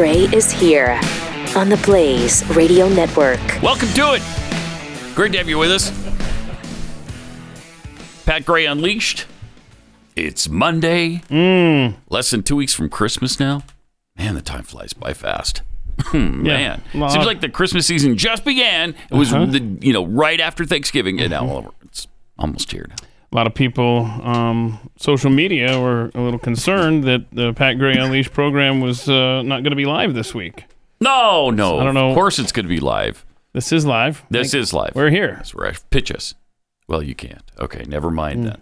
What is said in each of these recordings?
Gray is here on the Blaze Radio Network. Welcome to it. Great to have you with us. Pat Gray Unleashed. It's Monday. Hmm. Less than two weeks from Christmas now. Man, the time flies by fast. Man, Well, seems uh, like the Christmas season just began. It was Uh-huh. the you know right after Thanksgiving, mm-hmm. and now it's almost here now. A lot of people, um, social media, were a little concerned that the Pat Gray Unleashed program was uh, not going to be live this week. No, no. I don't know. Of course, it's going to be live. This is live. This is live. We're here. That's where I pitch us. Well, you can't. Okay, never Mm. mind then.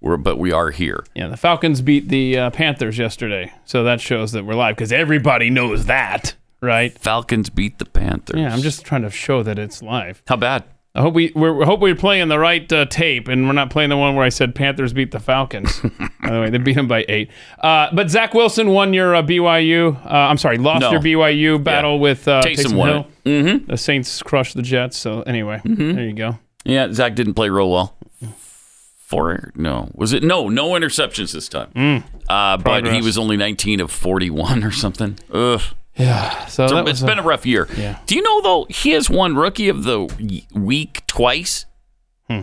We're but we are here. Yeah, the Falcons beat the uh, Panthers yesterday, so that shows that we're live because everybody knows that, right? Falcons beat the Panthers. Yeah, I'm just trying to show that it's live. How bad? I hope we we're, hope we're playing the right uh, tape, and we're not playing the one where I said Panthers beat the Falcons. by the way, they beat them by eight. Uh, but Zach Wilson won your uh, BYU. Uh, I'm sorry, lost No. your BYU battle with uh, Taysom Taysom Hill. Mm-hmm. The Saints crushed the Jets. So anyway, there you go. Yeah, Zach didn't play real well. Four, no, was it? No, no interceptions this time. uh, but he was only 19 of 41 or something. Ugh. Yeah. So that it's been a rough year. yeah. Do you know though he has won Rookie of the Week twice? Hmm.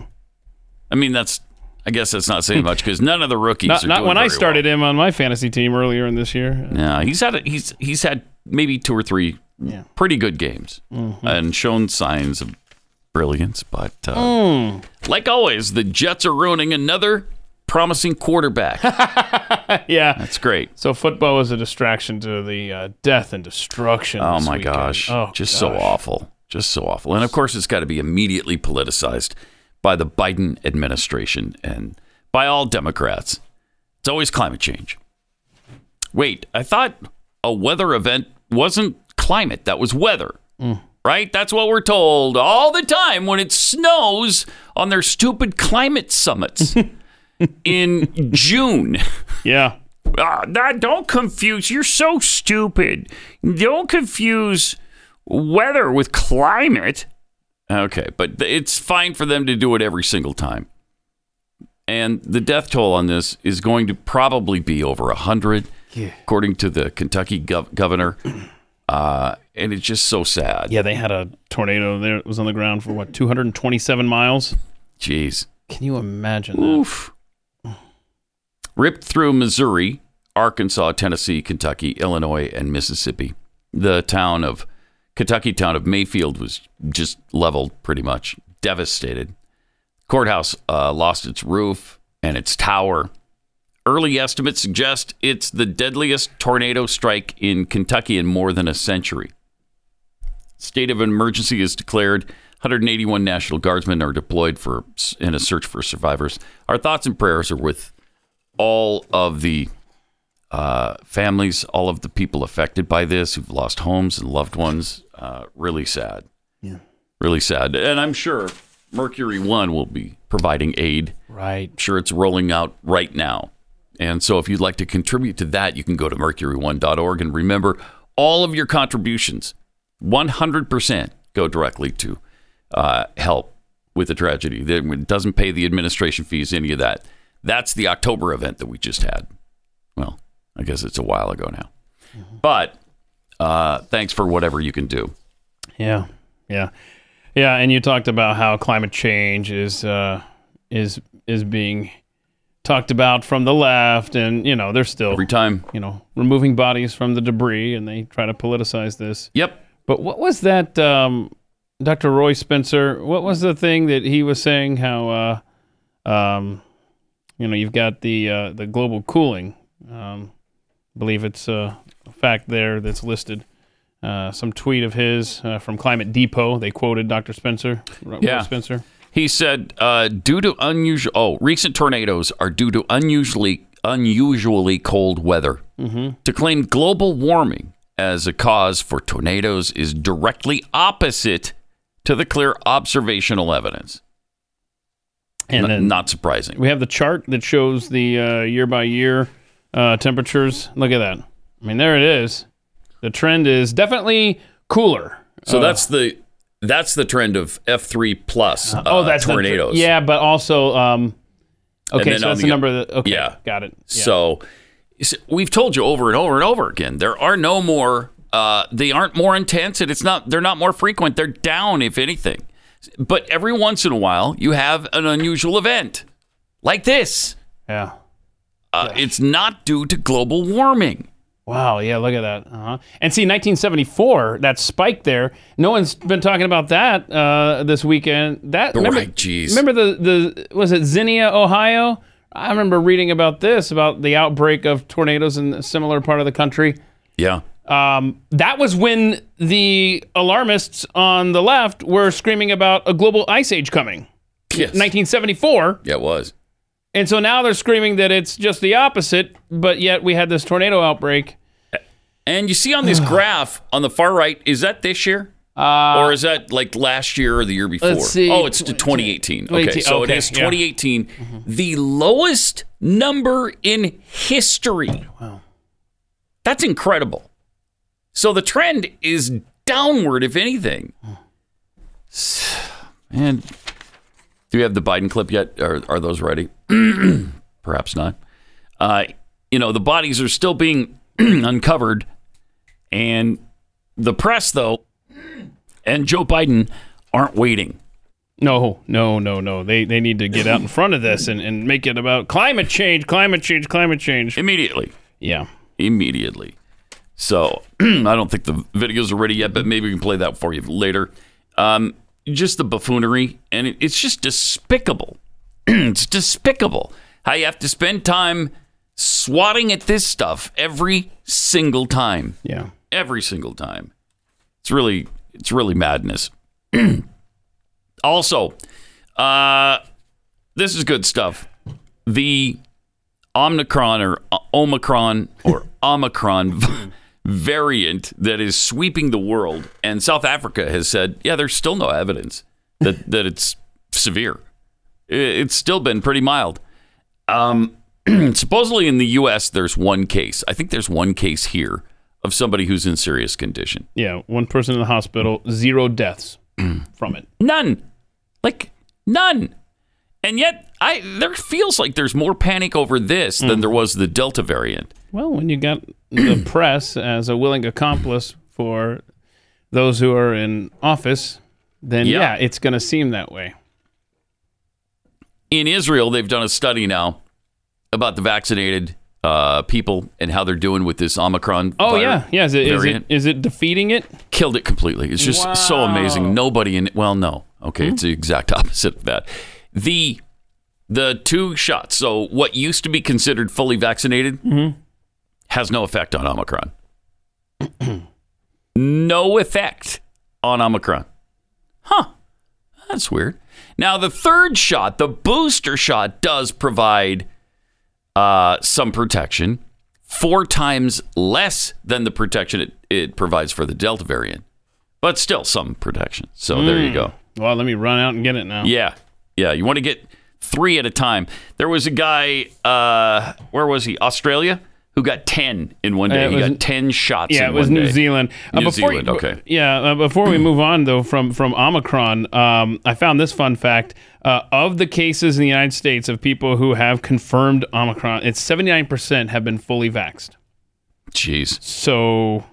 I mean, that's. I guess that's not saying much because none of the rookies. not, not when I started him on my fantasy team earlier in this year. Yeah, he's had a, he's he's had maybe two or three Yeah. pretty good games Mm-hmm. and shown signs of brilliance. But uh, Mm. like always, the Jets are ruining another promising quarterback. Yeah. That's great. So football was a distraction to the uh, death and destruction. Oh my weekend. gosh. Oh, Just so awful. Just so awful. And of course, it's got to be immediately politicized by the Biden administration and by all Democrats. It's always climate change. Wait, I thought a weather event wasn't climate, that was weather. Mm. Right? That's what we're told all the time when it snows on their stupid climate summits in June. Yeah. Ah, that don't confuse. You're so stupid. Don't confuse weather with climate. Okay, but it's fine for them to do it every single time. And the death toll on this is going to probably be over a hundred, according to the Kentucky gov- governor. Uh, and it's just so sad. Yeah, they had a tornado there. It was on the ground for what, 227 miles? Jeez. Can you imagine that? Ripped through Missouri, Arkansas, Tennessee, Kentucky, Illinois, and Mississippi. The town of Kentucky town of Mayfield was just leveled pretty much, devastated. Courthouse uh, lost its roof and its tower. Early estimates suggest it's the deadliest tornado strike in Kentucky in more than a century. State of emergency is declared. 181 National Guardsmen are deployed for in a search for survivors. Our thoughts and prayers are with all of the uh, families, all of the people affected by this who've lost homes and loved ones. Uh, really sad. Yeah. Really sad. And I'm sure Mercury One will be providing aid. Right. I'm sure it's rolling out right now. And so if you'd like to contribute to that, you can go to mercury1.org. And remember, all of your contributions, 100%, go directly to uh, help with the tragedy. It doesn't pay the administration fees, any of that. That's the October event that we just had. Well, I guess it's a while ago now. But uh, thanks for whatever you can do. Yeah. Yeah. Yeah, and you talked about how climate change is uh, is is being talked about from the left, and you know they're still Every time. you know removing bodies from the debris, and they try to politicize this. Yep. But what was that, um, Dr. Roy Spencer? What was the thing that he was saying? How, uh, um, you know, you've got the uh, the global cooling. Um, I believe it's uh, a fact there that's listed. Uh, some tweet of his uh, from Climate Depot. They quoted Dr. Spencer. Yeah. Spencer. He said, uh, due to unusual, oh, recent tornadoes are due to unusually, unusually cold weather. Mm-hmm. To claim global warming as a cause for tornadoes is directly opposite to the clear observational evidence. And N- not surprising. we have the chart that shows the uh, year by year uh, temperatures. Look at that. I mean, there it is. The trend is definitely cooler. So Uh, that's the that's the trend of F three plus. Uh, oh, that's tornadoes. yeah, but also, um, okay, so that's the- the number that. Okay, Yeah. got it. Yeah. So we've told you over and over and over again there are no more Uh, they aren't more intense, and it's not. They're not more frequent. They're down, if anything. But every once in a while, you have an unusual event like this. Yeah. Uh, it's not due to global warming. Wow. Yeah. Look at that. Uh-huh. And see, 1974, that spike there. No one's been talking about that uh, this weekend. That remember, Right, jeez. Remember the the was it Xenia, Ohio? I remember reading about this about the outbreak of tornadoes in a similar part of the country. Yeah. Um, that was when the alarmists on the left were screaming about a global ice age coming. Yes. 1974. Yeah, it was. And so now they're screaming that it's just the opposite, but yet we had this tornado outbreak. And you see on this graph on the far right, is that this year? Uh, or is that like last year or the year before? Let's see. Oh, it's to 2018. Okay, so okay, it is yeah. 2018, the lowest number in history. Wow. That's incredible. So the trend is downward, if anything. And do we have the Biden clip yet? Are, are those ready? Perhaps not. Uh, you know, the bodies are still being uncovered. And the press, though, and Joe Biden aren't waiting. no, no, no, no. They they need to get out in front of this and, and make it about climate change, climate change, climate change. Immediately. Yeah. Immediately. So I don't think the videos are ready yet, but maybe we can play that for you later. Um, just the buffoonery, and it, it's just despicable. it's despicable how you have to spend time swatting at this stuff every single time. Yeah. every single time. It's really it's really madness. also, uh, this is good stuff. The Omicron or Omicron or Omicron variant that is sweeping the world, and South Africa has said, yeah, there's still no evidence that that it's severe. It's still been pretty mild. Um, supposedly in the U.S., there's one case. I think there's one case here of somebody who's in serious condition. Yeah. One person in the hospital, zero deaths from it. None, like none. And yet, I there feels like there's more panic over this than there was the Delta variant. Well, when you got the press as a willing accomplice for those who are in office, then Yeah. yeah, it's going to seem that way. In Israel, they've done a study now about the vaccinated uh, people and how they're doing with this Omicron. Oh vir- yeah, yeah. Is it, is it variant. is it defeating it? killed it completely. It's just so amazing. Nobody in well, no, okay, it's the exact opposite of that. The the two shots. So what used to be considered fully vaccinated has no effect on Omicron. no effect on Omicron. Huh. That's weird. Now the third shot, the booster shot, does provide uh, some protection, four times less than the protection it, it provides for the Delta variant, but still some protection. So there you go. Well, let me run out and get it now. Yeah, yeah. You want to get three at a time. There was a guy, uh, where was he? Australia, who got ten in one day. Uh, he was- got ten shots. Yeah, it was New day. Zealand. Uh, New before Zealand, okay. Yeah, uh, before we move on though from from Omicron, um, I found this fun fact: uh, of the cases in the United States of people who have confirmed Omicron, it's seventy nine percent have been fully vaxxed. Jeez. So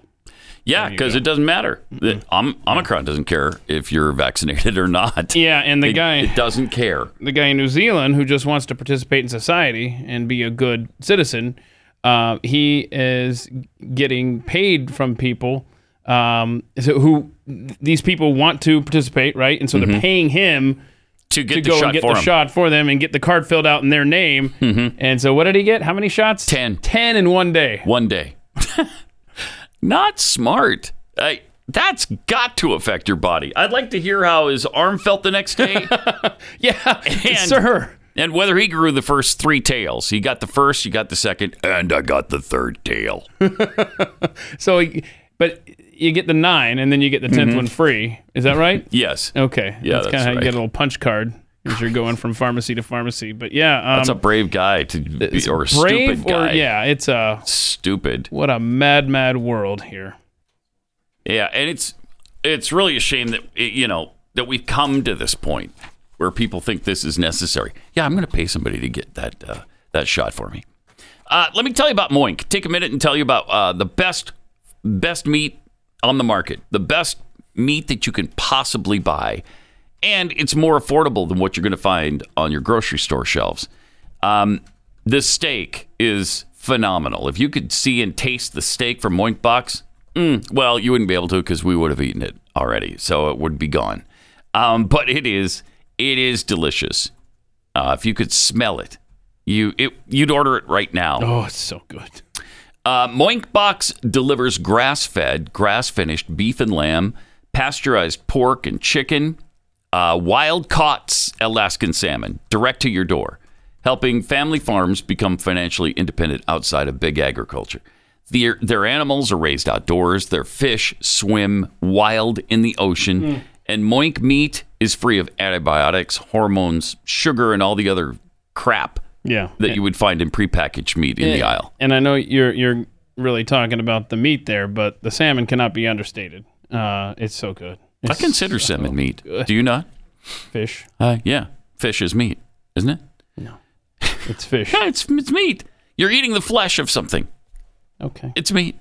Yeah, because it doesn't matter. The Om- Omicron doesn't care if you're vaccinated or not. yeah, and the It- guy it doesn't care. the guy in New Zealand who just wants to participate in society and be a good citizen, uh, he is getting paid from people um, so who these people want to participate, right? And so they're paying him To get to the go shot and get the him. shot for them and get the card filled out in their name. And so what did he get? How many shots? Ten. Ten in one day. one day. Not smart. I, that's got to affect your body. I'd like to hear how his arm felt the next day Yeah, And- sir. and whether he grew the first three tails. He got the first, you got the second, and I got the third tail. So, but you get the nine, and then you get the 10th mm-hmm. one free. Is that right? Yes. Okay. Yeah, that's, that's kind of how you get a little punch card as you're going from pharmacy to pharmacy. But yeah, um, That's a brave guy to be, or stupid guy. or yeah, it's a Stupid. what a mad, mad world here. Yeah, and it's it's really a shame that you know that we've come to this point where people think this is necessary. Yeah, I'm going to pay somebody to get that uh, that shot for me. Uh, let me tell you about Moink. Take a minute and tell you about uh, the best best meat on the market, the best meat that you can possibly buy, and it's more affordable than what you're going to find on your grocery store shelves. Um, this steak is phenomenal. If you could see and taste the steak from Moink Box, mm, well, you wouldn't be able to because we would have eaten it already, so it would be gone. Um, but it is it is delicious. Uh, if you could smell it, you it, you'd order it right now. Oh, it's so good. Uh, Moink Box delivers grass fed, grass finished beef and lamb, pasteurized pork and chicken, uh, wild caught Alaskan salmon direct to your door, helping family farms become financially independent outside of big agriculture. Their, their animals are raised outdoors, their fish swim wild in the ocean, and Moink meat is free of antibiotics, hormones, sugar, and all the other crap Yeah. that you would find in prepackaged meat in the aisle. And I know you're you're really talking about the meat there, but the salmon cannot be understated. Uh, it's so good. I consider so salmon meat. good. Do you not? fish. Uh, yeah, fish is meat, isn't it? No, it's fish. Yeah, it's it's meat. You're eating the flesh of something. Okay. It's meat,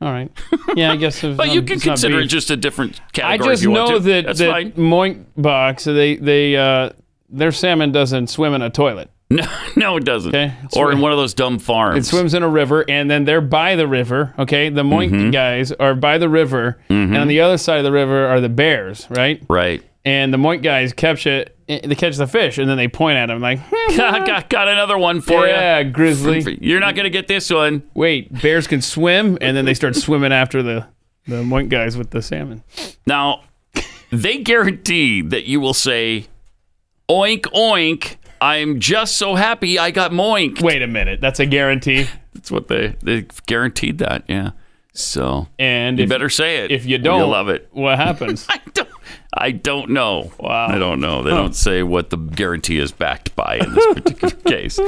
All right. Yeah, I guess. But you can consider it just a different category. I just if you want know to. that That's that fine. Moink Box they they uh, their salmon doesn't swim in a toilet. No, no, it doesn't. Okay, it's Or in one of those dumb farms. It swims in a river, and then they're by the river. Okay, the Moink Mm-hmm. guys are by the river, and on the other side of the river are the bears, right? Right. And the Moink guys catch it. They catch the fish, and then they point at them like, got, got, another one for you." "Yeah, grizzly." You're not going to get this one. Wait, bears can swim, and then they start swimming after the the Moink guys with the salmon. Now, they guarantee that you will say, oink, oink. I'm just so happy I got moink. Wait a minute, that's a guarantee. That's what they, they guaranteed that. Yeah. So And you if, better say it. if you don't, You'll love it. What happens? I don't, I don't know. Wow. I don't know. They Huh. don't say what the guarantee is backed by in this particular case.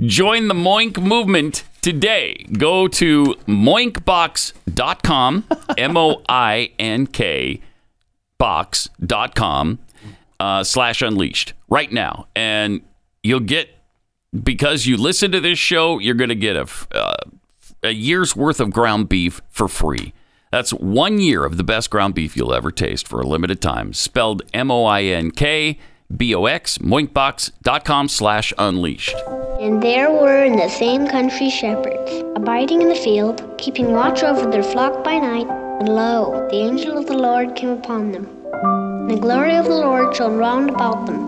Join the Moink movement today. Go to moinkbox.com, M O I N K box.com uh, slash unleashed right now. And you'll get, because you listen to this show, you're going to get a, uh, a year's worth of ground beef for free. That's one year of the best ground beef you'll ever taste for a limited time. Spelled M O I N K B O X, moinkbox.com slash unleashed. And there were in the same country shepherds, abiding in the field, keeping watch over their flock by night. And lo, the angel of the Lord came upon them. And the glory of the Lord shone round about them.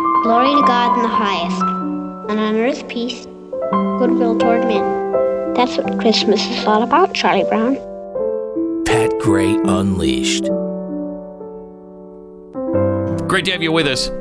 Glory to God in the highest, and on earth peace, goodwill toward men. That's what Christmas is all about, Charlie Brown. Pat Gray Unleashed. Great to have you with us.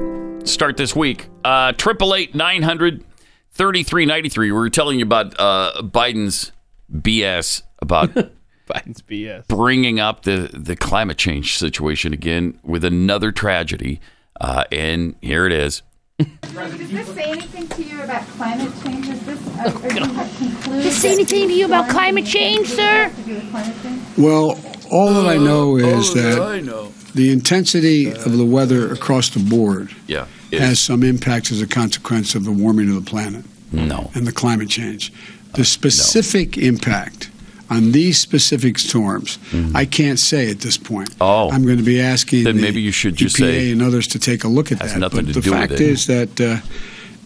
Start this week. Uh, Triple eight nine hundred thirty three ninety three. We were telling you about uh, Biden's BS about Biden's BS. bringing up the the climate change situation again with another tragedy. Uh, and here it is. Does this say anything to you about climate change? Is this, uh, are you concluded? Does say anything to you about climate change, sir? To do with climate change? Well, all that I know is that the intensity of the weather across the board Yeah. has some impact as a consequence of the warming of the planet no. and the climate change. The specific impact on these specific storms, I can't say at this point. Mm-hmm. Oh. I'm going to be asking Then the maybe you should just EPA say and others to take a look at has that. nothing but to the do with fact it. Hmm. is that uh,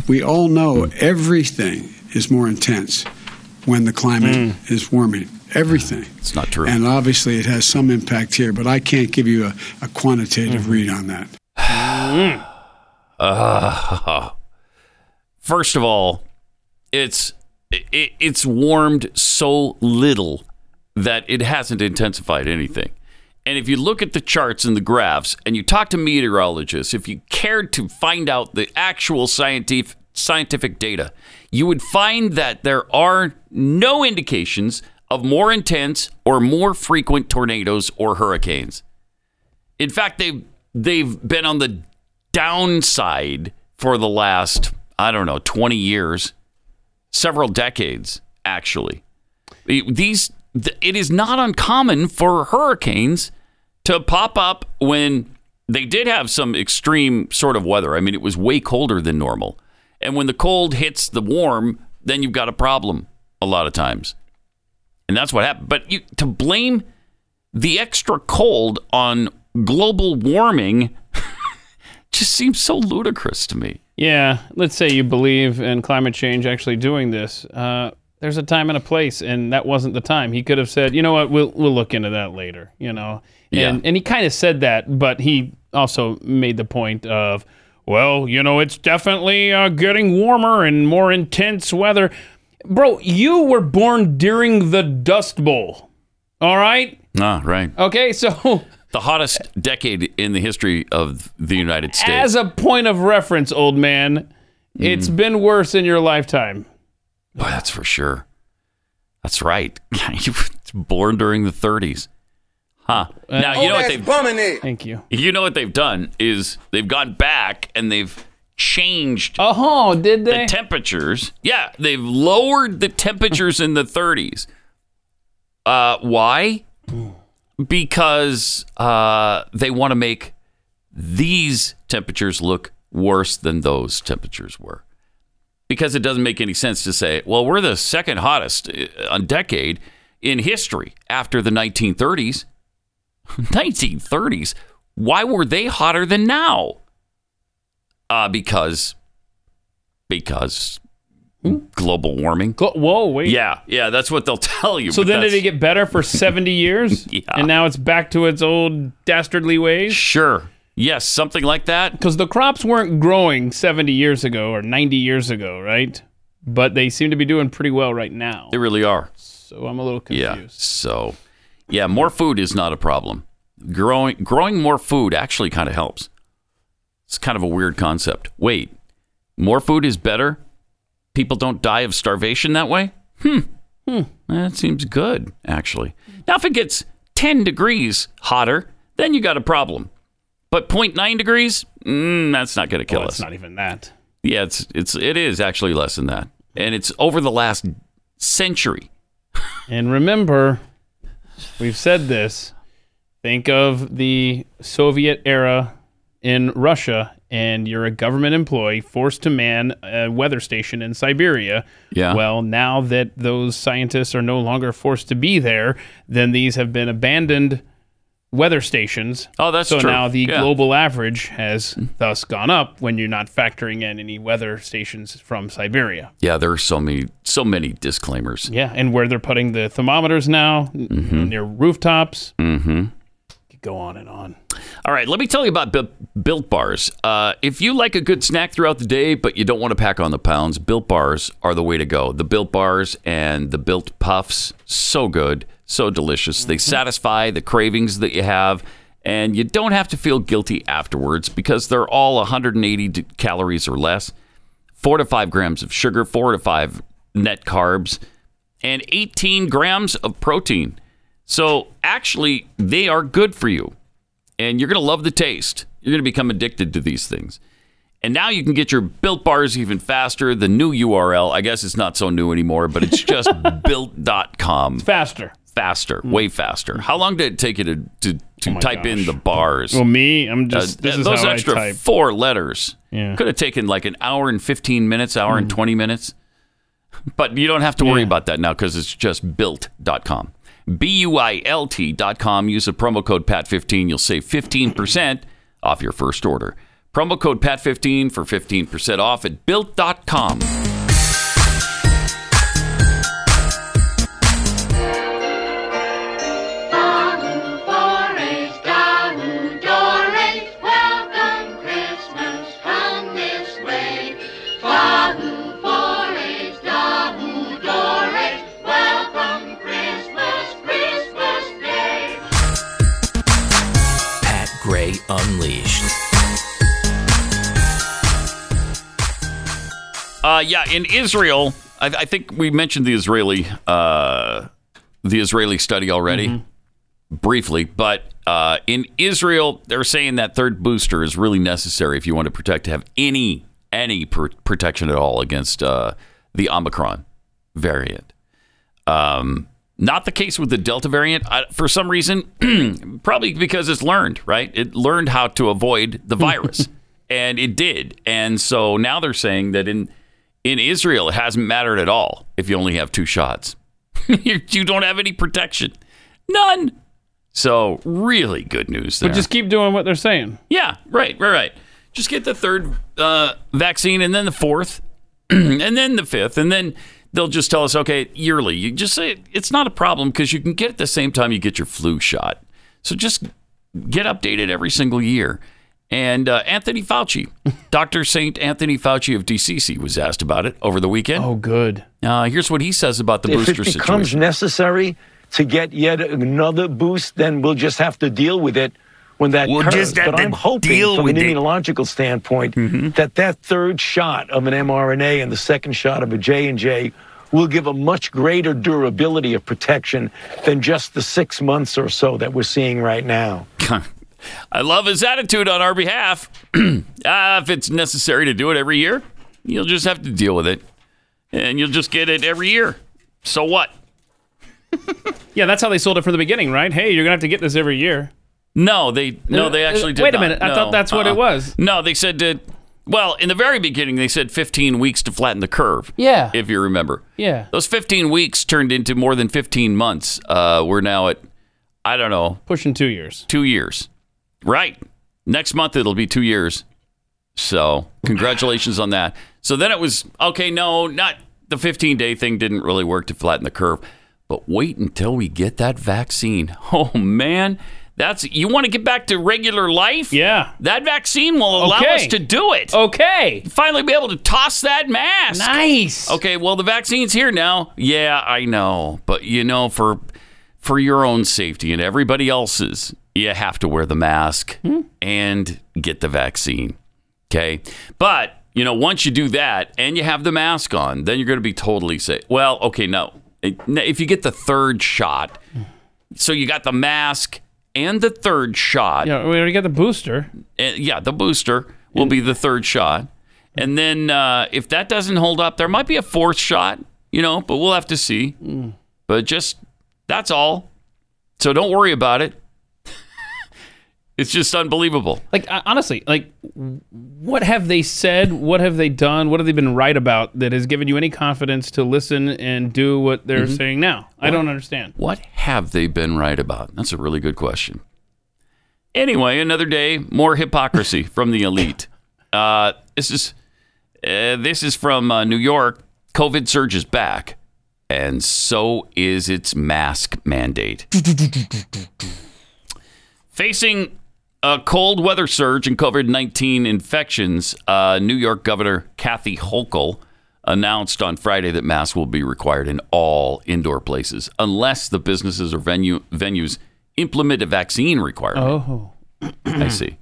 we all know everything is more intense when the climate is warming. Everything. It's not true. And obviously, it has some impact here, but I can't give you a, a quantitative Mm-hmm. read on that. Uh, first of all, it's it, it's warmed so little that it hasn't intensified anything. And if you look at the charts and the graphs and you talk to meteorologists, if you cared to find out the actual scientific scientific data, you would find that there are no indications of more intense or more frequent tornadoes or hurricanes. In fact, they've they've been on the downside for the last I don't know twenty years, several decades actually. These it is not uncommon for hurricanes to pop up when they did have some extreme sort of weather. I mean, it was way colder than normal. And when the cold hits the warm, then you've got a problem a lot of times. And that's what happened. But you, to blame the extra cold on global warming just seems so ludicrous to me. Yeah, let's say you believe in climate change actually doing this. Uh, there's a time and a place, and that wasn't the time. He could have said, you know what, we'll we'll look into that later. You know, and Yeah. and he kind of said that, but he also made the point of, well, you know, it's definitely uh, getting warmer and more intense weather. Bro, you were born during the Dust Bowl. All right. Ah, right. Okay, so The hottest decade in the history of the United States. as a point of reference, old man, it's mm. been worse in your lifetime. Boy, that's for sure. That's right. you were born during the 30s. Huh. Uh, now, you know what they've done. Thank you. you know what they've done is they've gone back and they've changed Oh, did they? the temperatures. Yeah, they've lowered the temperatures in the 30s. Uh, why? Hmm. Because uh, they want to make these temperatures look worse than those temperatures were. Because it doesn't make any sense to say, well, we're the second hottest uh, decade in history after the 1930s. 1930s? Why were they hotter than now? Uh, because because global warming. Glo- Whoa, wait. Yeah, yeah, that's what they'll tell you. So but then did that's- it get better for 70 years? Yeah. And now it's back to its old dastardly ways? Sure. Yes, something like that. Because the crops weren't growing 70 years ago or 90 years ago, right? But they seem to be doing pretty well right now. They really are. So I'm a little confused. Yeah. So, yeah, more food is not a problem. Growing growing more food actually kind of helps. It's kind of a weird concept. Wait, more food is better? People don't die of starvation that way? Hmm. Hmm. That seems good, actually. Now, if it gets 10 degrees hotter, then you got a problem. But 0.9 degrees, mm, that's not going to kill Well, us. it's not even that. Yeah, it's it's it is actually less than that, and it's over the last century. And remember, we've said this. Think of the Soviet era in Russia, and you're a government employee forced to man a weather station in Siberia. Yeah. Well, now that those scientists are no longer forced to be there, then these have been abandoned weather stations. Oh, that's so true. So now the Yeah. global average has thus gone up when you're not factoring in any weather stations from Siberia. Yeah, there are so many so many disclaimers. Yeah, and where they're putting the thermometers now n- near rooftops. Mm-hmm. Go on and on. All right, let me tell you about Built, Built Bars. Uh, if you like a good snack throughout the day, but you don't want to pack on the pounds, Built Bars are the way to go. The Built Bars and the Built Puffs, so good, so delicious. They satisfy the cravings that you have, and you don't have to feel guilty afterwards because they're all 180 calories or less, four to five grams of sugar, four to five net carbs, and 18 grams of protein. So actually, they are good for you and you're going to love the taste. You're going to become addicted to these things. And now you can get your built bars even faster. The new URL, I guess it's not so new anymore, but it's just built.com. Faster. Faster, way faster. How long did it take you to, to, to type in the bars? Well, me, I'm just. Uh, this is those how extra I type. four letters Yeah. Could have taken like an hour and 15 minutes, hour and 20 minutes. But you don't have to worry Yeah. about that now because it's just built.com. B U I L T.com. Use the promo code PAT15. You'll save 15% off your first order. Promo code PAT15 for 15% off at built.com. Uh, yeah, in Israel, I, I think we mentioned the Israeli uh, the Israeli study already briefly, but Uh, in Israel, they're saying that third booster is really necessary if you want to protect to have any any pr- protection at all against uh, the Omicron variant. Um, not the case with the Delta variant. I, for some reason, probably because it's learned, right? It learned how to avoid the virus, and it did. And so now they're saying that in in Israel, it hasn't mattered at all if you only have two shots. you don't have any protection, none. So really good news there. But just keep doing what they're saying. Yeah, right, right, right. Just get the third uh, vaccine and then the fourth and then the fifth. And then they'll just tell us, okay, yearly. You just say it's not a problem because you can get it at the same time you get your flu shot. So just get updated every single year. And uh, Anthony Fauci, Dr. St. Anthony Fauci of DCC, was asked about it over the weekend. Oh, good. Uh, here's what he says about the if booster situation. If it becomes situation. necessary to get yet another boost, then we'll just have to deal with it when that We'll occurs. just but I'm hoping, from an with it. immunological standpoint, that that third shot of an mRNA and the second shot of a J and J will give a much greater durability of protection than just the six months or so that we're seeing right now. I love his attitude on our behalf. uh, if it's necessary to do it every year, you'll just have to deal with it. And you'll just get it every year. So what? Yeah, that's how they sold it from the beginning, right? Hey, you're gonna have to get this every year. No, they no, they actually did Wait a not. minute, I No, thought that's what it uh-uh. was. No, they said that. Well, in the very beginning, they said 15 weeks to flatten the curve. Yeah. If you remember. Yeah. Those 15 weeks turned into more than 15 months. Uh, we're now at, I don't know, Pushing two years. two years. Right. Next month it'll be two years. So congratulations on that. So then it was okay. No, not the 15 day thing didn't really work to flatten the curve. But wait until we get that vaccine. Oh man, that's you want to get back to regular life. Yeah. That vaccine will allow Okay. us to do it. Okay. Finally, be able to toss that mask. Nice. Okay, well the vaccine's here now. Yeah, I know, but you know for for your own safety and everybody else's, you have to wear the mask and get the vaccine. Okay? But, you know, once you do that and you have the mask on, then you're going to be totally safe. Well, okay, no. If you get the third shot, so you got the mask and the third shot. Yeah, we already got the booster. Uh, yeah, the booster will be the third shot. And then uh, if that doesn't hold up, there might be a fourth shot, you know, but we'll have to see. But just that's all. So don't worry about it. It's just unbelievable. Like uh, honestly, like what have they said? What have they done? What have they been right about that has given you any confidence to listen and do what they're Mm-hmm. saying now? I don't understand. What have they been right about? That's a really good question. Anyway, another day, more hypocrisy from the elite. Uh, this is uh, this is from uh, New York. COVID surge is back, and so is its mask mandate. Facing a cold weather surge and COVID 19 infections, uh, New York Governor Kathy Hochul announced on Friday that masks will be required in all indoor places unless the businesses or venue, venues implement a vaccine requirement. Oh. I see.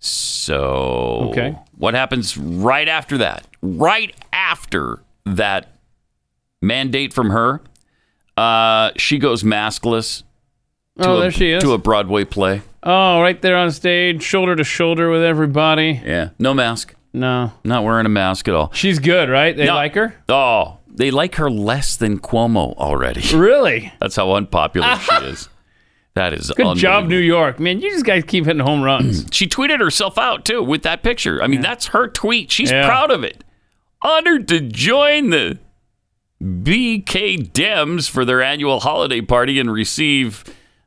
So, Okay. what happens right after that? Right after that mandate from her, uh, she goes maskless Oh, to, Oh, a, there she is. to a Broadway play. Oh, right there on stage, shoulder to shoulder with everybody. Yeah, no mask. No. Not wearing a mask at all. She's good, right? They No. like her? Oh, they like her less than Cuomo already. Really? That's how unpopular she is. That is Good job. New York. Man, you just guys keep hitting home runs. She tweeted herself out too with that picture. I mean, that's her tweet. She's Yeah. proud of it. Honored to join the BK Dems for their annual holiday party and receive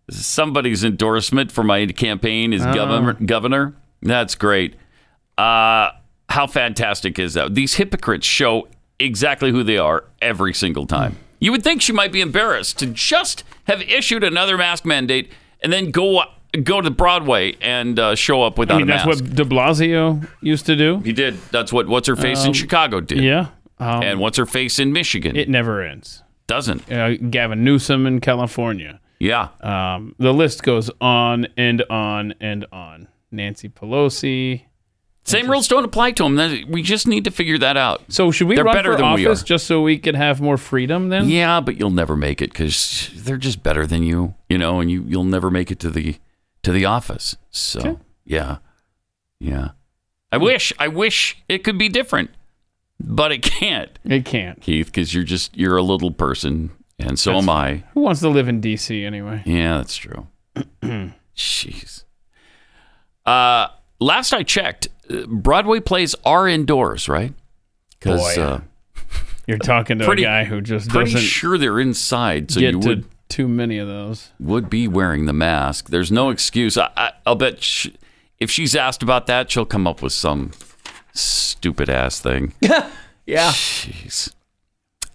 somebody's endorsement for my campaign as governor. Governor, that's great. Uh, how fantastic is that? These hypocrites show exactly who they are every single time. You would think she might be embarrassed to just have issued another mask mandate and then go go to Broadway and uh, show up without I mean, a that's what De Blasio used to do. he did. That's what what's her face in Um, Chicago did. Yeah. Um, And what's her face in Michigan it never ends. doesn't. Uh, Gavin Newsom in California. Yeah. Um, the list goes on and on and on. Nancy Pelosi. Same rules don't apply to them. We just need to figure that out. So should we They're run better for than office just so we could have more freedom then? Yeah, but you'll never make it because they're just better than you, you know, and you you'll never make it to the to the office. So yeah, yeah. I wish I wish it could be different, but it can't. It can't. Keith, because you're just you're a little person, and so am I. Who wants to live in D.C. anyway? Yeah, that's true. Jeez. Uh, last I checked, uh, Broadway plays are indoors, right? Because Boy. uh, You're talking to Pretty- a guy who just pretty sure they're inside, so you would too many of those. would be wearing the mask. There's no excuse. I, I, I'll bet sh if she's asked about that, she'll come up with some stupid ass thing. Yeah. Jeez.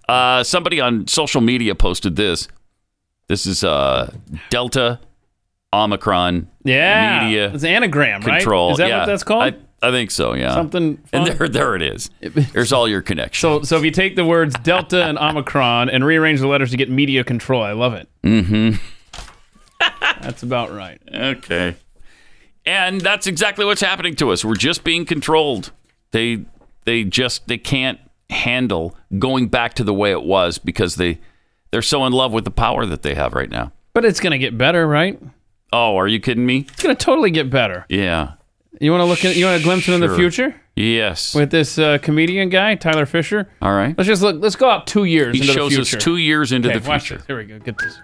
Uh, somebody on social media posted this. This is uh, Delta Omicron Yeah, media it's anagram, right? control. Is that yeah, what that's called? I, I think so. Yeah, Something And there, there it is. There's all your connections. So, so if you take the words Delta and Omicron and rearrange the letters to get media control, I love it. Mm-hmm. That's about right. Okay. And that's exactly what's happening to us. We're just being controlled. They they just they can't handle going back to the way it was because they they're so in love with the power that they have right now. But it's gonna get better, right? Oh, are you kidding me? It's gonna totally get better. Yeah. You want to look at? You want a glimpse into the future Yes. with this uh, comedian guy, Tyler Fischer? All right. Let's just look. Let's go out two years He into shows the us two years into Okay, the future. Here we go. Get this.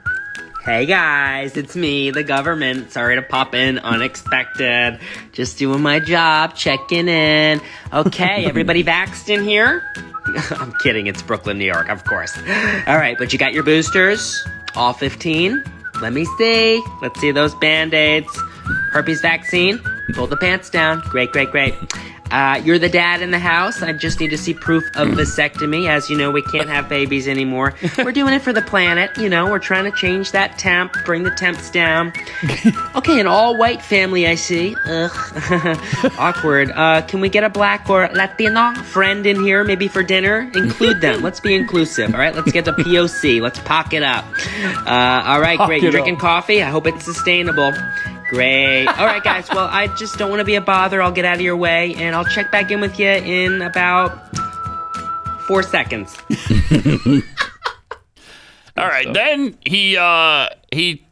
Hey guys, it's me, the government. Sorry to pop in unexpected. Just doing my job, checking in. Okay, everybody vaxxed in here? I'm kidding, it's Brooklyn, New York, of course. All right, but you got your boosters? All 15? Let me see. Let's see those band aids. Herpes vaccine? Pull the pants down. Great, great, great. Uh, you're the dad in the house. I just need to see proof of vasectomy. As you know, we can't have babies anymore. We're doing it for the planet. You know, we're trying to change that temp, bring the temps down. Okay, an all white family, I see. Ugh. Awkward. Uh, can we get a black or Latino friend in here, maybe for dinner? Include them. Let's be inclusive, all right? Let's get the POC. Let's pock it up. Uh, all right, great. it You drinking coffee? I hope it's sustainable. Great. All right, guys. Well, I just don't want to be a bother. I'll get out of your way, and I'll check back in with you in about four seconds. All right. Then he uh he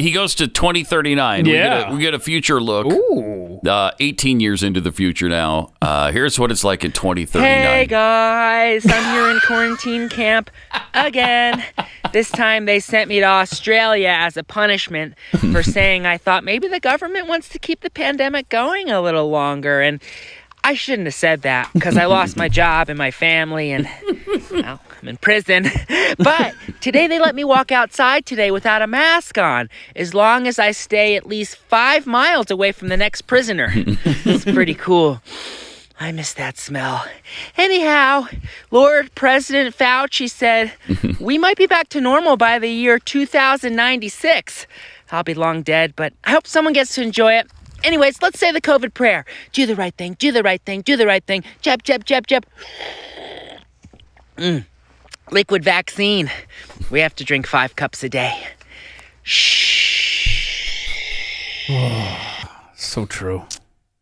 he goes to 2039. We Yeah. get a, we get a future look. Ooh. Uh, 18 years into the future now. Uh, here's what it's like in 2039. Hey guys, I'm here in quarantine camp again. This time they sent me to Australia as a punishment for saying I thought maybe the government wants to keep the pandemic going a little longer. And I shouldn't have said that because I lost my job and my family and well, I'm in prison. But today they let me walk outside today without a mask on as long as I stay at least five miles away from the next prisoner. It's pretty cool. I miss that smell. Anyhow, Lord President Fauci said we might be back to normal by the year 2096. I'll be long dead, but I hope someone gets to enjoy it. Anyways, let's say the COVID prayer. Do the right thing, do the right thing, do the right thing. Jab, jab, jab, jab. Mm. Liquid vaccine. We have to drink five cups a day. Shh so true.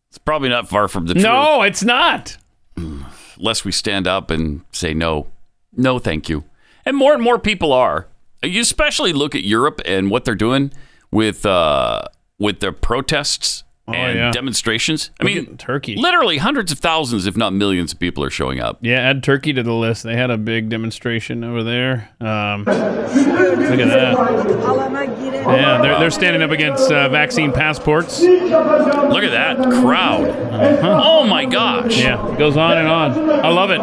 It's probably not far from the truth. No, it's not. Unless we stand up and say no. No, thank you. And more and more people are. You especially look at Europe and what they're doing with uh, with their protests and Oh, yeah. demonstrations. I Look mean, Turkey. literally hundreds of thousands, if not millions, of people are showing up. Yeah, add Turkey to the list. They had a big demonstration over there. Um, look at that. Yeah, they're, they're standing up against uh, vaccine passports. Look at that crowd. Oh my gosh. Yeah, it goes on and on. I love it.